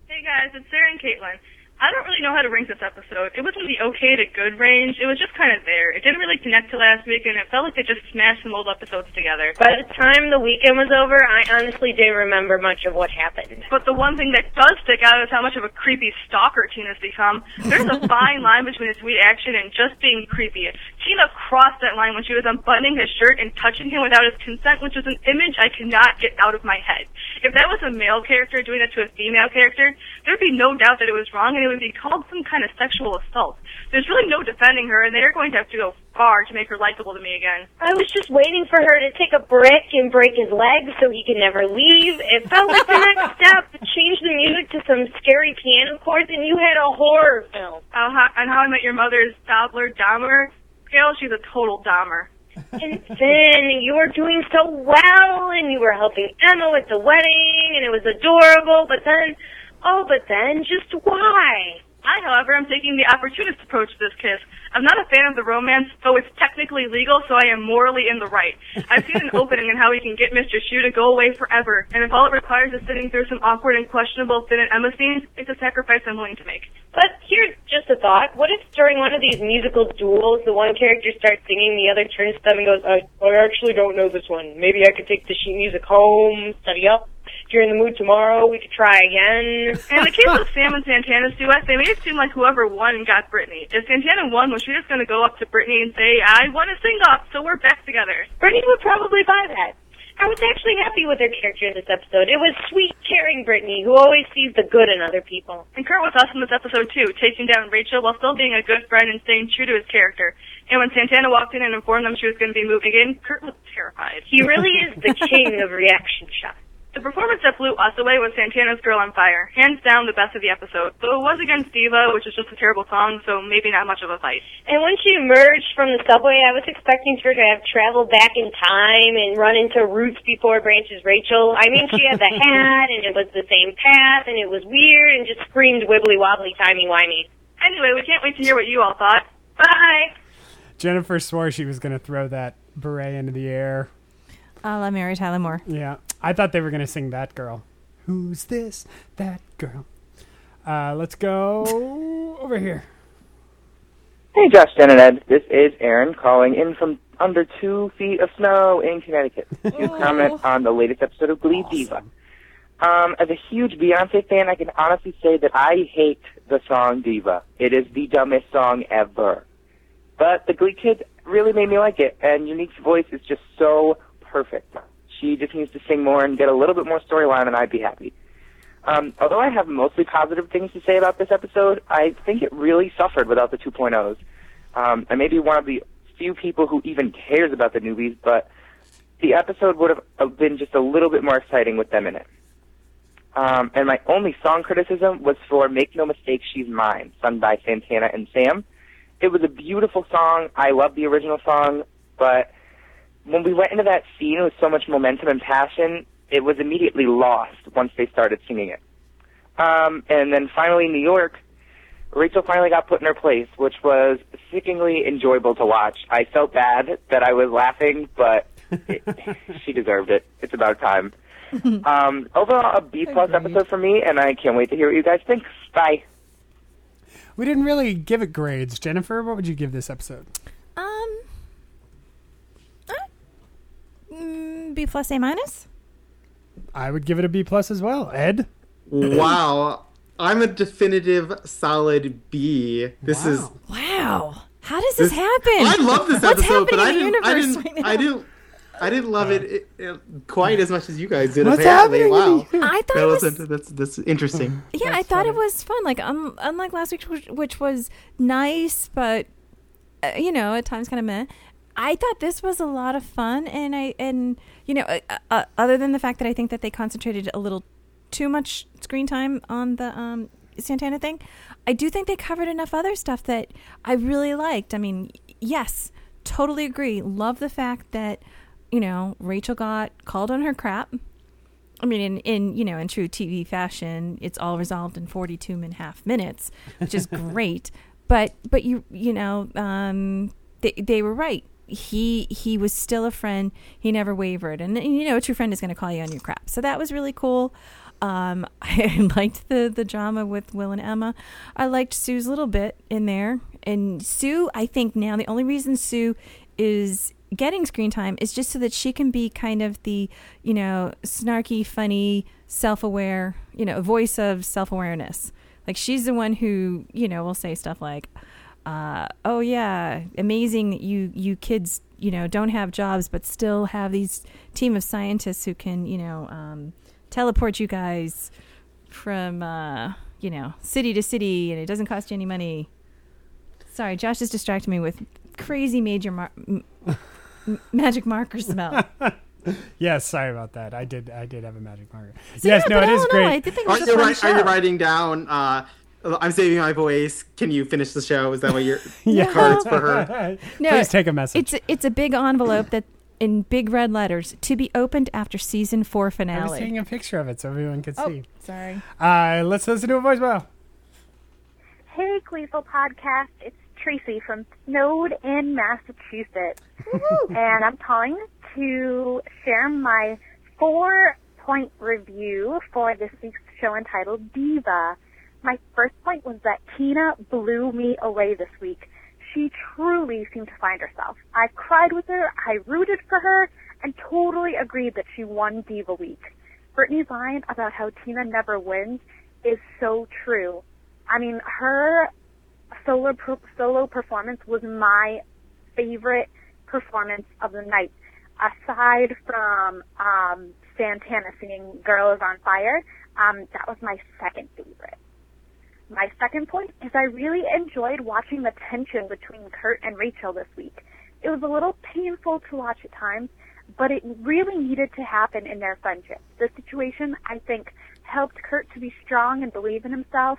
Hey guys, it's Sarah and Caitlin. I don't really know how to rank this episode. It was in the okay to good range. It was just kind of there. It didn't really connect to last week, and it felt like they just smashed some old episodes together. By the time the weekend was over, I honestly didn't remember much of what happened. But the one thing that does stick out is how much of a creepy stalker Tina's become. There's a fine line between sweet action and just being creepy. Tina crossed that line when she was unbuttoning his shirt and touching him without his consent, which is an image I cannot get out of my head. If that was a male character doing that to a female character, there'd be no doubt that it was wrong and it would be called some kind of sexual assault. There's really no defending her, and they're going to have to go far to make her likable to me again. I was just waiting for her to take a brick and break his leg so he could never leave. It felt like the next step. Change the music to some scary piano chords, and you had a horror film. Uh, how, and How I Met Your Mother's Dobler Dahmer. Gail, she's a total Dahmer. And then you were doing so well, and you were helping Emma with the wedding, and it was adorable. But then, oh, but then, just why? I, however, am taking the opportunist approach to this kiss. I'm not a fan of the romance, though it's technically legal, so I am morally in the right. I've seen an opening in how we can get Mr. Shu to go away forever, and if all it requires is sitting through some awkward and questionable Finn and Emma scenes, it's a sacrifice I'm willing to make. But here's just a thought. What if during one of these musical duels, the one character starts singing, the other turns to them and goes, I, I actually don't know this one. Maybe I could take the sheet music home, study up. If you're in the mood tomorrow, we could try again. In the case of Sam and Santana's duet, they made it seem like whoever won got Brittany. If Santana won, was she just going to go up to Brittany and say, I want to sing off, so we're back together? Brittany would probably buy that. I was actually happy with her character in this episode. It was sweet, caring Brittany, who always sees the good in other people. And Kurt was awesome in this episode too, taking down Rachel while still being a good friend and staying true to his character. And when Santana walked in and informed them she was going to be moving in, Kurt was terrified. He really is the king of reaction shots. The performance that blew us away was Santana's Girl on Fire. Hands down the best of the episode. Though it was against Diva, which is just a terrible song, so maybe not much of a fight. And when she emerged from the subway, I was expecting her to have traveled back in time and run into Roots before Branches Rachel. I mean, she had the hat, and it was the same path, and it was weird, and just screamed wibbly wobbly, timey wimey. Anyway, we can't wait to hear what you all thought. Bye! Jennifer swore she was going to throw that beret into the air. A la Mary Tyler Moore. Yeah, I thought they were going to sing that girl. Who's this? That girl. Uh, let's go over here. Hey, Josh, Jen, and Ed. This is Aaron calling in from under two feet of snow in Connecticut to comment on the latest episode of Glee Diva. Um, as a huge Beyonce fan, I can honestly say that I hate the song Diva. It is the dumbest song ever. But the Glee kids really made me like it, and Unique's voice is just so perfect. She just needs to sing more and get a little bit more storyline, and I'd be happy. Um, although I have mostly positive things to say about this episode, I think it really suffered without the 2.0s. Um, I may be one of the few people who even cares about the newbies, but the episode would have uh, been just a little bit more exciting with them in it. Um, and my only song criticism was for Make No Mistake, She's Mine, sung by Santana and Sam. It was a beautiful song. I love the original song, but when we went into that scene with so much momentum and passion, it was immediately lost once they started singing it. Um, and then finally, in New York, Rachel finally got put in her place, which was sickeningly enjoyable to watch. I felt bad that I was laughing, but it, she deserved it. It's about time. Um, overall, a B plus episode for me, and I can't wait to hear what you guys think. Bye. We didn't really give it grades. Jennifer, what would you give this episode? Um, uh, mm, B plus A minus. I would give it a B plus as well. Ed? Wow. I'm a definitive solid B. This is Wow, how does this, This- happen? I love this What's episode, but I happening in didn't, the I universe didn't, right now? I didn't, I didn't love it, it, it quite as much as you guys did. What's apparently, happening wow. I thought That it was was that's that's interesting. Yeah, I thought it was fun. Like um, unlike last week, which, which was nice, but uh, you know, at times kind of meh. I thought this was a lot of fun, and I and you know, uh, uh, other than the fact that I think that they concentrated a little too much screen time on the um, Santana thing, I do think they covered enough other stuff that I really liked. I mean, yes, totally agree. Love the fact that you know Rachel got called on her crap. I mean, in, in you know, in true TV fashion, it's all resolved in 42 and a half minutes, which is great. But but you you know, um, they they were right. He he was still a friend. He never wavered, and, you know, a true friend is going to call you on your crap. So that was really cool. Um, I liked the the drama with Will and Emma. I liked Sue's little bit in there, and Sue. I think now the only reason Sue is getting screen time is just so that she can be kind of the you know snarky, funny, self-aware, you know, voice of self-awareness. Like she's the one who you know will say stuff like, uh, "Oh yeah, amazing that you you kids you know don't have jobs but still have these team of scientists who can you know um, teleport you guys from uh, you know city to city and it doesn't cost you any money." Sorry, Josh is distracting me with crazy major mar- m- m- magic marker smell. Yes, sorry about that. I did I did have a magic marker. So, yes, yeah, no, it is all great. I think it Are a you, fun wri- are you writing down? Uh, I'm saving my voice. Can you finish the show? Is that what your Yeah. cards for her? No, Please take a message. It's a, it's a big envelope that in big red letters to be opened after season four finale. I was finale. taking a picture of it so everyone could oh, see. sorry. Uh, let's listen to a voicemail. Hey, Gleeful Podcast. It's Tracy from Snowed in Massachusetts. and I'm calling to share my four point review for this week's show entitled Diva. My first point was that Tina blew me away this week. She truly seemed to find herself. I cried with her, I rooted for her, and totally agreed that she won Diva Week. Brittany's line about how Tina never wins is so true. I mean, her solo per- solo performance was my favorite performance of the night. Aside from um, Santana singing "Girl Is on Fire," um, that was my second favorite. My second point is I really enjoyed watching the tension between Kurt and Rachel this week. It was a little painful to watch at times, but it really needed to happen in their friendship. The situation, I think, helped Kurt to be strong and believe in himself,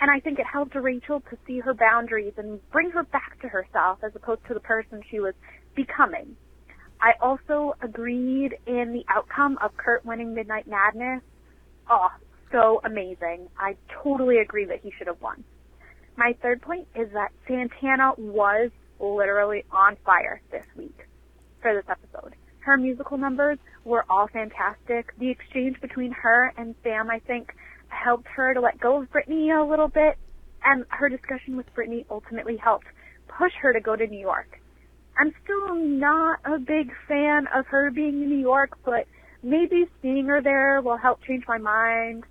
and I think it helped Rachel to see her boundaries and bring her back to herself as opposed to the person she was becoming. I also agreed in the outcome of Kurt winning Midnight Madness. Oh, so amazing. I totally agree that he should have won. My third point is that Santana was literally on fire this week for this episode. Her musical numbers were all fantastic. The exchange between her and Sam, I think, helped her to let go of Brittany a little bit, and her discussion with Brittany ultimately helped push her to go to New York. I'm still not a big fan of her being in New York, but maybe seeing her there will help change my mind.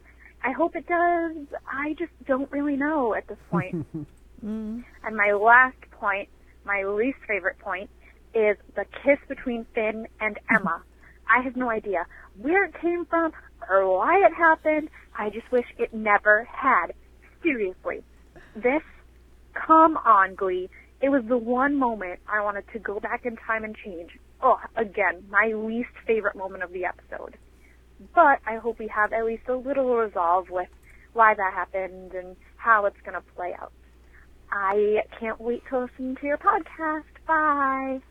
I hope it does. I just don't really know at this point. Mm-hmm. And my last point, my least favorite point, is the kiss between Finn and Emma. I have no idea where it came from or why it happened. I just wish it never had. Seriously. This, come on, Glee. It was the one moment I wanted to go back in time and change. Oh, again, my least favorite moment of the episode. But I hope we have at least a little resolve with why that happened and how it's going to play out. I can't wait to listen to your podcast. Bye.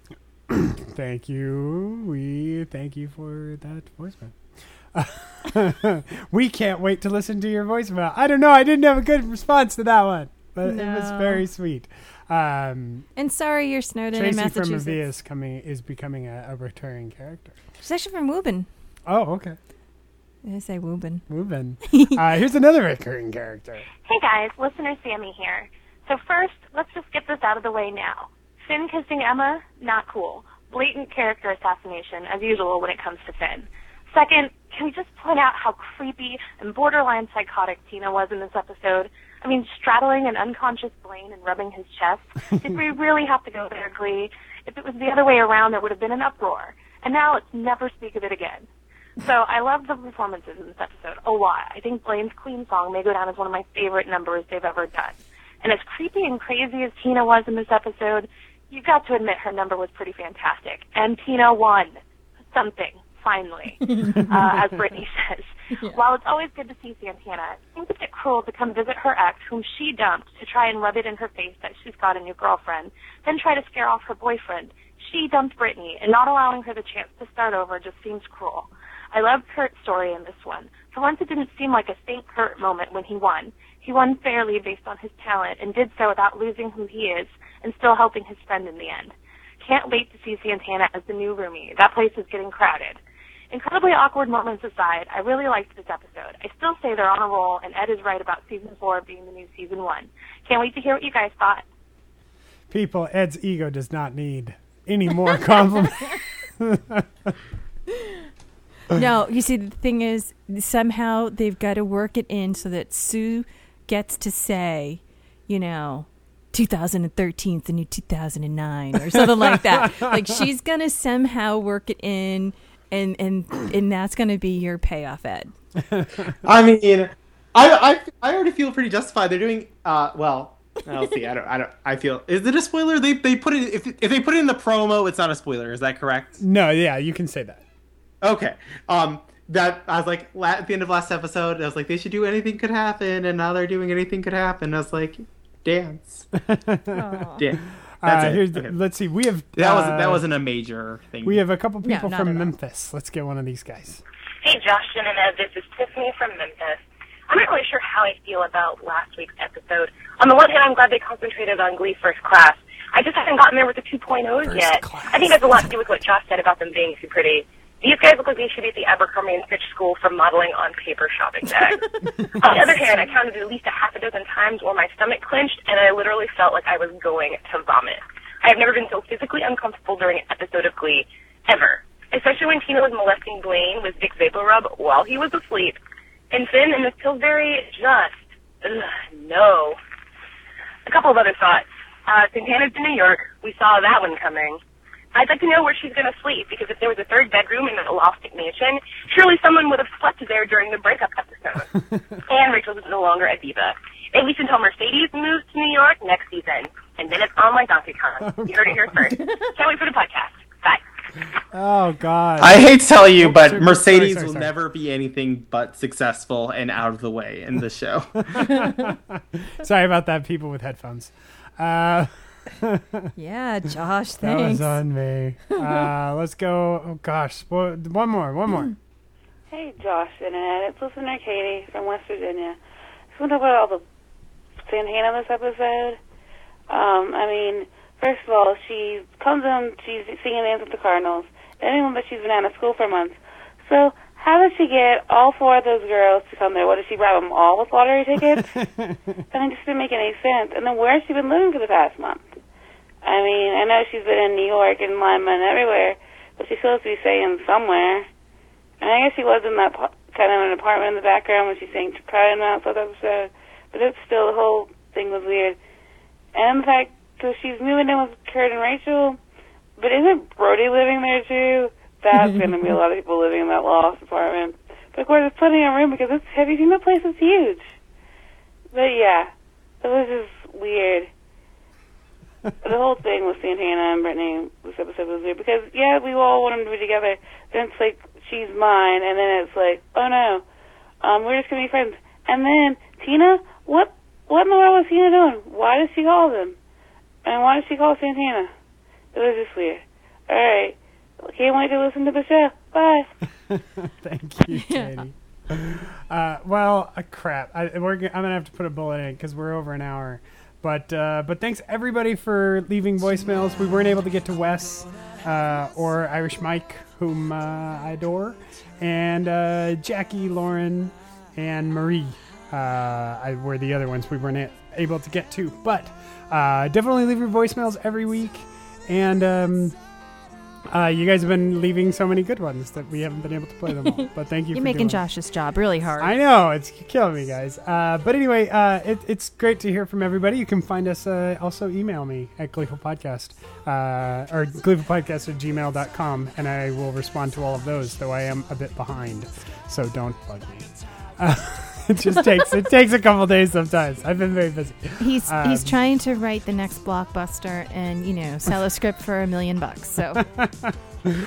Thank you. We thank you for that voicemail. we can't wait to listen to your voicemail. I don't know. I didn't have a good response to that one, but it was very sweet. Um, And sorry, you're Snowden in Tracy from Massachusetts. Avia is coming is becoming a, a recurring character. She's actually from Woburn. Oh, okay. I say Woburn. Moving. uh, here's another recurring character. Hey guys, listener Sammy here. So first, let's just get this out of the way now. Finn kissing Emma, not cool. Blatant character assassination, as usual when it comes to Finn. Second, can we just point out how creepy and borderline psychotic Tina was in this episode? I mean, straddling an unconscious Blaine and rubbing his chest. Did we really have to go there, Glee? If it was the other way around, there would have been an uproar. And now let's never speak of it again. So I love the performances in this episode a lot. I think Blaine's Queen song may go down as one of my favorite numbers they've ever done. And as creepy and crazy as Tina was in this episode, you've got to admit her number was pretty fantastic. And Tina won something, finally, uh, as Brittany says. While it's always good to see Santana, it seems a bit cruel to come visit her ex, whom she dumped, to try and rub it in her face that she's got a new girlfriend, then try to scare off her boyfriend. She dumped Brittany, and not allowing her the chance to start over just seems cruel. I loved Kurt's story in this one. For once, it didn't seem like a St. Kurt moment when he won. He won fairly based on his talent and did so without losing who he is and still helping his friend in the end. Can't wait to see Santana as the new roomie. That place is getting crowded. Incredibly awkward moments aside, I really liked this episode. I still say they're on a roll, and Ed is right about season four being the new season one. Can't wait to hear what you guys thought. People, Ed's ego does not need any more compliments. no, you see, the thing is, somehow they've got to work it in so that Sue gets to say, you know, 2013 is the new 2009 or something like that. Like she's gonna somehow work it in, and and and that's gonna be your payoff, Ed. I mean, I, I I already feel pretty justified. They're doing uh well. I'll see. I don't. I don't. I feel. Is it a spoiler? They they put it. If if they put it in the promo, it's not a spoiler. Is that correct? no, yeah, you can say that. Okay. Um. That I was like at the end of last episode. I was like, they should do anything could happen, and now they're doing anything could happen. I was like, dance. Yeah. That's Uh, it. here's Okay. let's see. We have That was uh, that wasn't a major thing. We have a couple people not from. Memphis. Let's get one of these guys. Hey, Justin and Ed, this is Tiffany from Memphis. I'm not really sure how I feel about last week's episode. On the one hand, I'm glad they concentrated on Glee First Class. I just haven't gotten there with the 2.0s First yet. Class. I think that's a lot to do with what Josh said about them being too pretty. These guys look like they should be at the Abercrombie and Fitch School for modeling on paper shopping bags. on the other hand, I counted at least a half a dozen times where my stomach clenched and I literally felt like I was going to vomit. I have never been so physically uncomfortable during an episode of Glee, ever. Especially when Tina was molesting Blaine with Dick VapoRub while he was asleep. And Finn and Miss Pillsbury just, ugh, no. A couple of other thoughts. Uh, Santana's in New York. We saw that one coming. I'd like to know where she's going to sleep because if there was a third bedroom in the Lost Mansion, surely someone would have slept there during the breakup episode. and Rachel is no longer a diva. At least until Mercedes moves to New York next season. And then it's on like Donkey Kong. You heard it here first. Can't wait for the podcast. Bye. Oh God. I hate to tell you, Oops, but sorry, Mercedes sorry, will sorry. never be anything but successful and out of the way in the show. Sorry about that, people with headphones. Uh, Yeah, Josh, that was on me. Uh, let's go. Oh gosh, one more, one more. Hey, Josh and Ed. It's listener Katie from West Virginia. Just want to talk about all the Santana this episode. Um, I mean, first of all, she comes in, she's singing Dance with the Cardinals. Anyone but she's been out of school for months. So, how did she get all four of those girls to come there? What, did she bribe them all with lottery tickets? I mean, it just didn't make any sense. And then where's she been living for the past month? I mean, I know she's been in New York and Lima and everywhere, but she's supposed to be staying somewhere. And I guess she was in that kind of an apartment in the background when she sang to Pride and that episode. But it's still, the whole thing was weird. And the fact that she's moving in with Kurt and Rachel, but isn't Brody living there too? That's going to be a lot of people living in that lost apartment. But of course, it's plenty of room because it's, have you seen the place? It's huge. But yeah, it was just weird. the whole thing with Santana and Brittany this episode was weird because yeah, we all want them to be together. Then it's like she's mine, and then it's like, oh no, um, we're just gonna be friends. And then Tina, what what in the world was Tina doing? Why did she call them? And why did she call Santana? It was just weird. All right, can't wait to listen to the show. Bye. Thank you, Katie. Uh, well, uh, crap. I, we're, g- I'm gonna have to put a bullet in it because we're over an hour. But uh, but thanks everybody for leaving voicemails. We weren't able to get to Wes uh, or Irish Mike, whom uh, I adore, and uh, Jackie, Lauren, and Marie. Uh, I were the other ones we weren't able to get to. But uh, definitely leave your voicemails every week. And um, uh, you guys have been leaving so many good ones that we haven't been able to play them all. But thank you. You're for making doing it. Josh's job really hard. I know it's killing me, guys. Uh, but anyway, uh, it, it's great to hear from everybody. You can find us. Uh, also, email me at Gleeful Podcast uh, or gleefulpodcast at gmail.com, and I will respond to all of those. Though I am a bit behind, so don't bug me. It just takes it takes a couple days sometimes. I've been very busy. He's Um, he's trying to write the next blockbuster and you know sell a script for a million bucks. So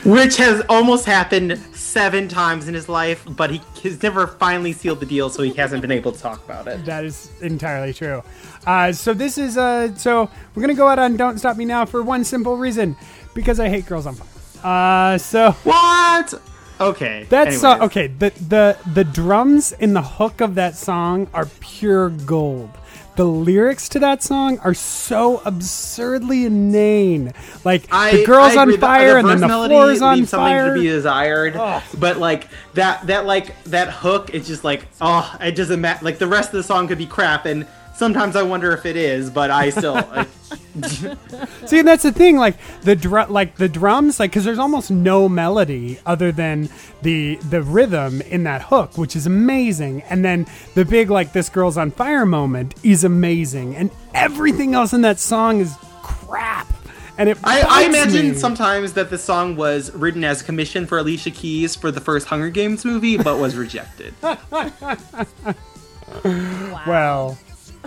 Which has almost happened seven times in his life, but he has never finally sealed the deal, so he hasn't been able to talk about it. That is entirely true. Uh, so this is uh, so we're gonna go out on "Don't Stop Me Now" for one simple reason, because I hate girls on fire. Uh, so what? Okay. That's uh, anyways. okay. The the the drums in the hook of that song are pure gold. The lyrics to that song are so absurdly inane. Like I, the girl's I on agree. The- fire the and then the melody floor's on leaves something fire. to be desired. But like that, that like that hook, it's just like oh, it doesn't matter. Like the rest of the song could be crap, and sometimes I wonder if it is. But I still, I, See, and that's the thing. Like the dr- like the drums, like because there's almost no melody other than the the rhythm in that hook, which is amazing. And then the big like this girl's on fire moment is amazing, and everything else in that song is crap. And it I, I imagine me. sometimes that the song was written as commission for Alicia Keys for the first Hunger Games movie, but was rejected. Well,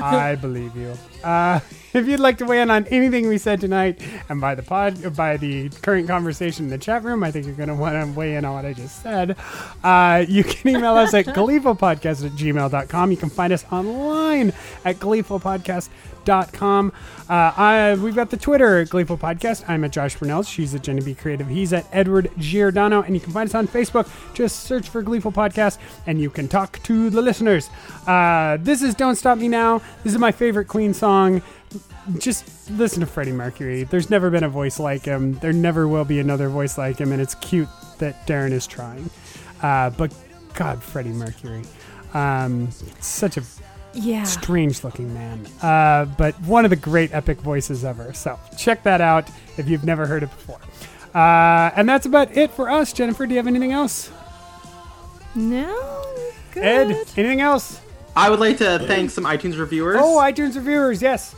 I believe you. Uh, if you'd like to weigh in on anything we said tonight, and by the pod, by the current conversation in the chat room, I think you're going to want to weigh in on what I just said. Uh, you can email us at gleefulpodcast at gmail.com. You can find us online at gleefulpodcast.com. Uh, I, we've got the Twitter Gleeful Podcast. I'm at Josh Brunel. She's at Jenny B Creative. He's at Edward Giordano. And you can find us on Facebook. Just search for Gleeful Podcast and you can talk to the listeners. Uh, this is Don't Stop Me Now. This is my favorite Queen song. Just listen to Freddie Mercury. There's never been a voice like him. There never will be another voice like him. And it's cute that Darren is trying. Uh, but God, Freddie Mercury. Um, such a Yeah. strange looking man. Uh, but one of the great epic voices ever. So check that out if you've never heard it before. Uh, and that's about it for us. Jennifer, do you have anything else? no. Good. Ed, anything else? I would like to thank some iTunes reviewers. Oh, iTunes reviewers, yes.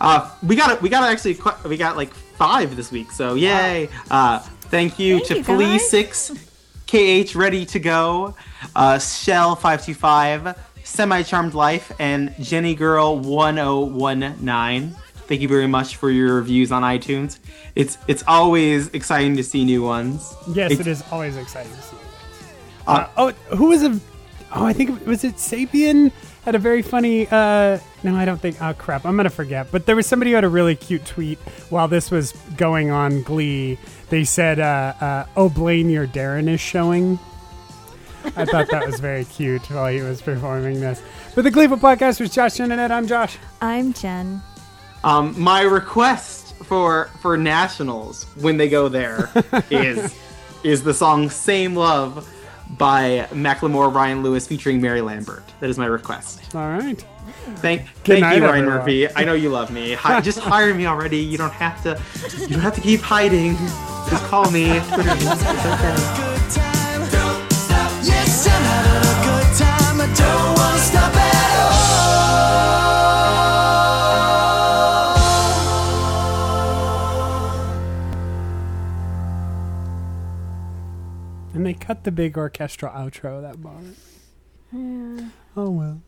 Uh, we got it. we got actually we got like five this week, so yay! Uh, thank you Thank to you, Felice guys. Six, KH Ready to Go, uh, Shell Five Two Five, Semi Charmed Life, and Jenny Girl One Zero One Nine. Thank you very much for your reviews on iTunes. It's it's always exciting to see new ones. Yes, It's- it is always exciting to see. Uh, Uh, oh, who was a? Oh, I think was it Sapien had a very funny. Uh, no, I don't think. Oh crap, I'm gonna forget. But there was somebody who had a really cute tweet while this was going on Glee. They said, uh, uh, "Oh, Blaine, your Darren is showing." I thought that was very cute while he was performing this. But the Gleeful podcast was Josh Jen and Ed. I'm Josh. I'm Jen. Um, my request for for nationals when they go there is is the song "Same Love" by Macklemore, Ryan Lewis featuring Mary Lambert. That is my request. All right. Thank, Good thank night, you, Ryan everyone. Murphy. I know you love me. Hi, just hire me already. You don't have to. You don't have to keep hiding. Just call me. The big orchestral outro that moment. Yeah. Oh well.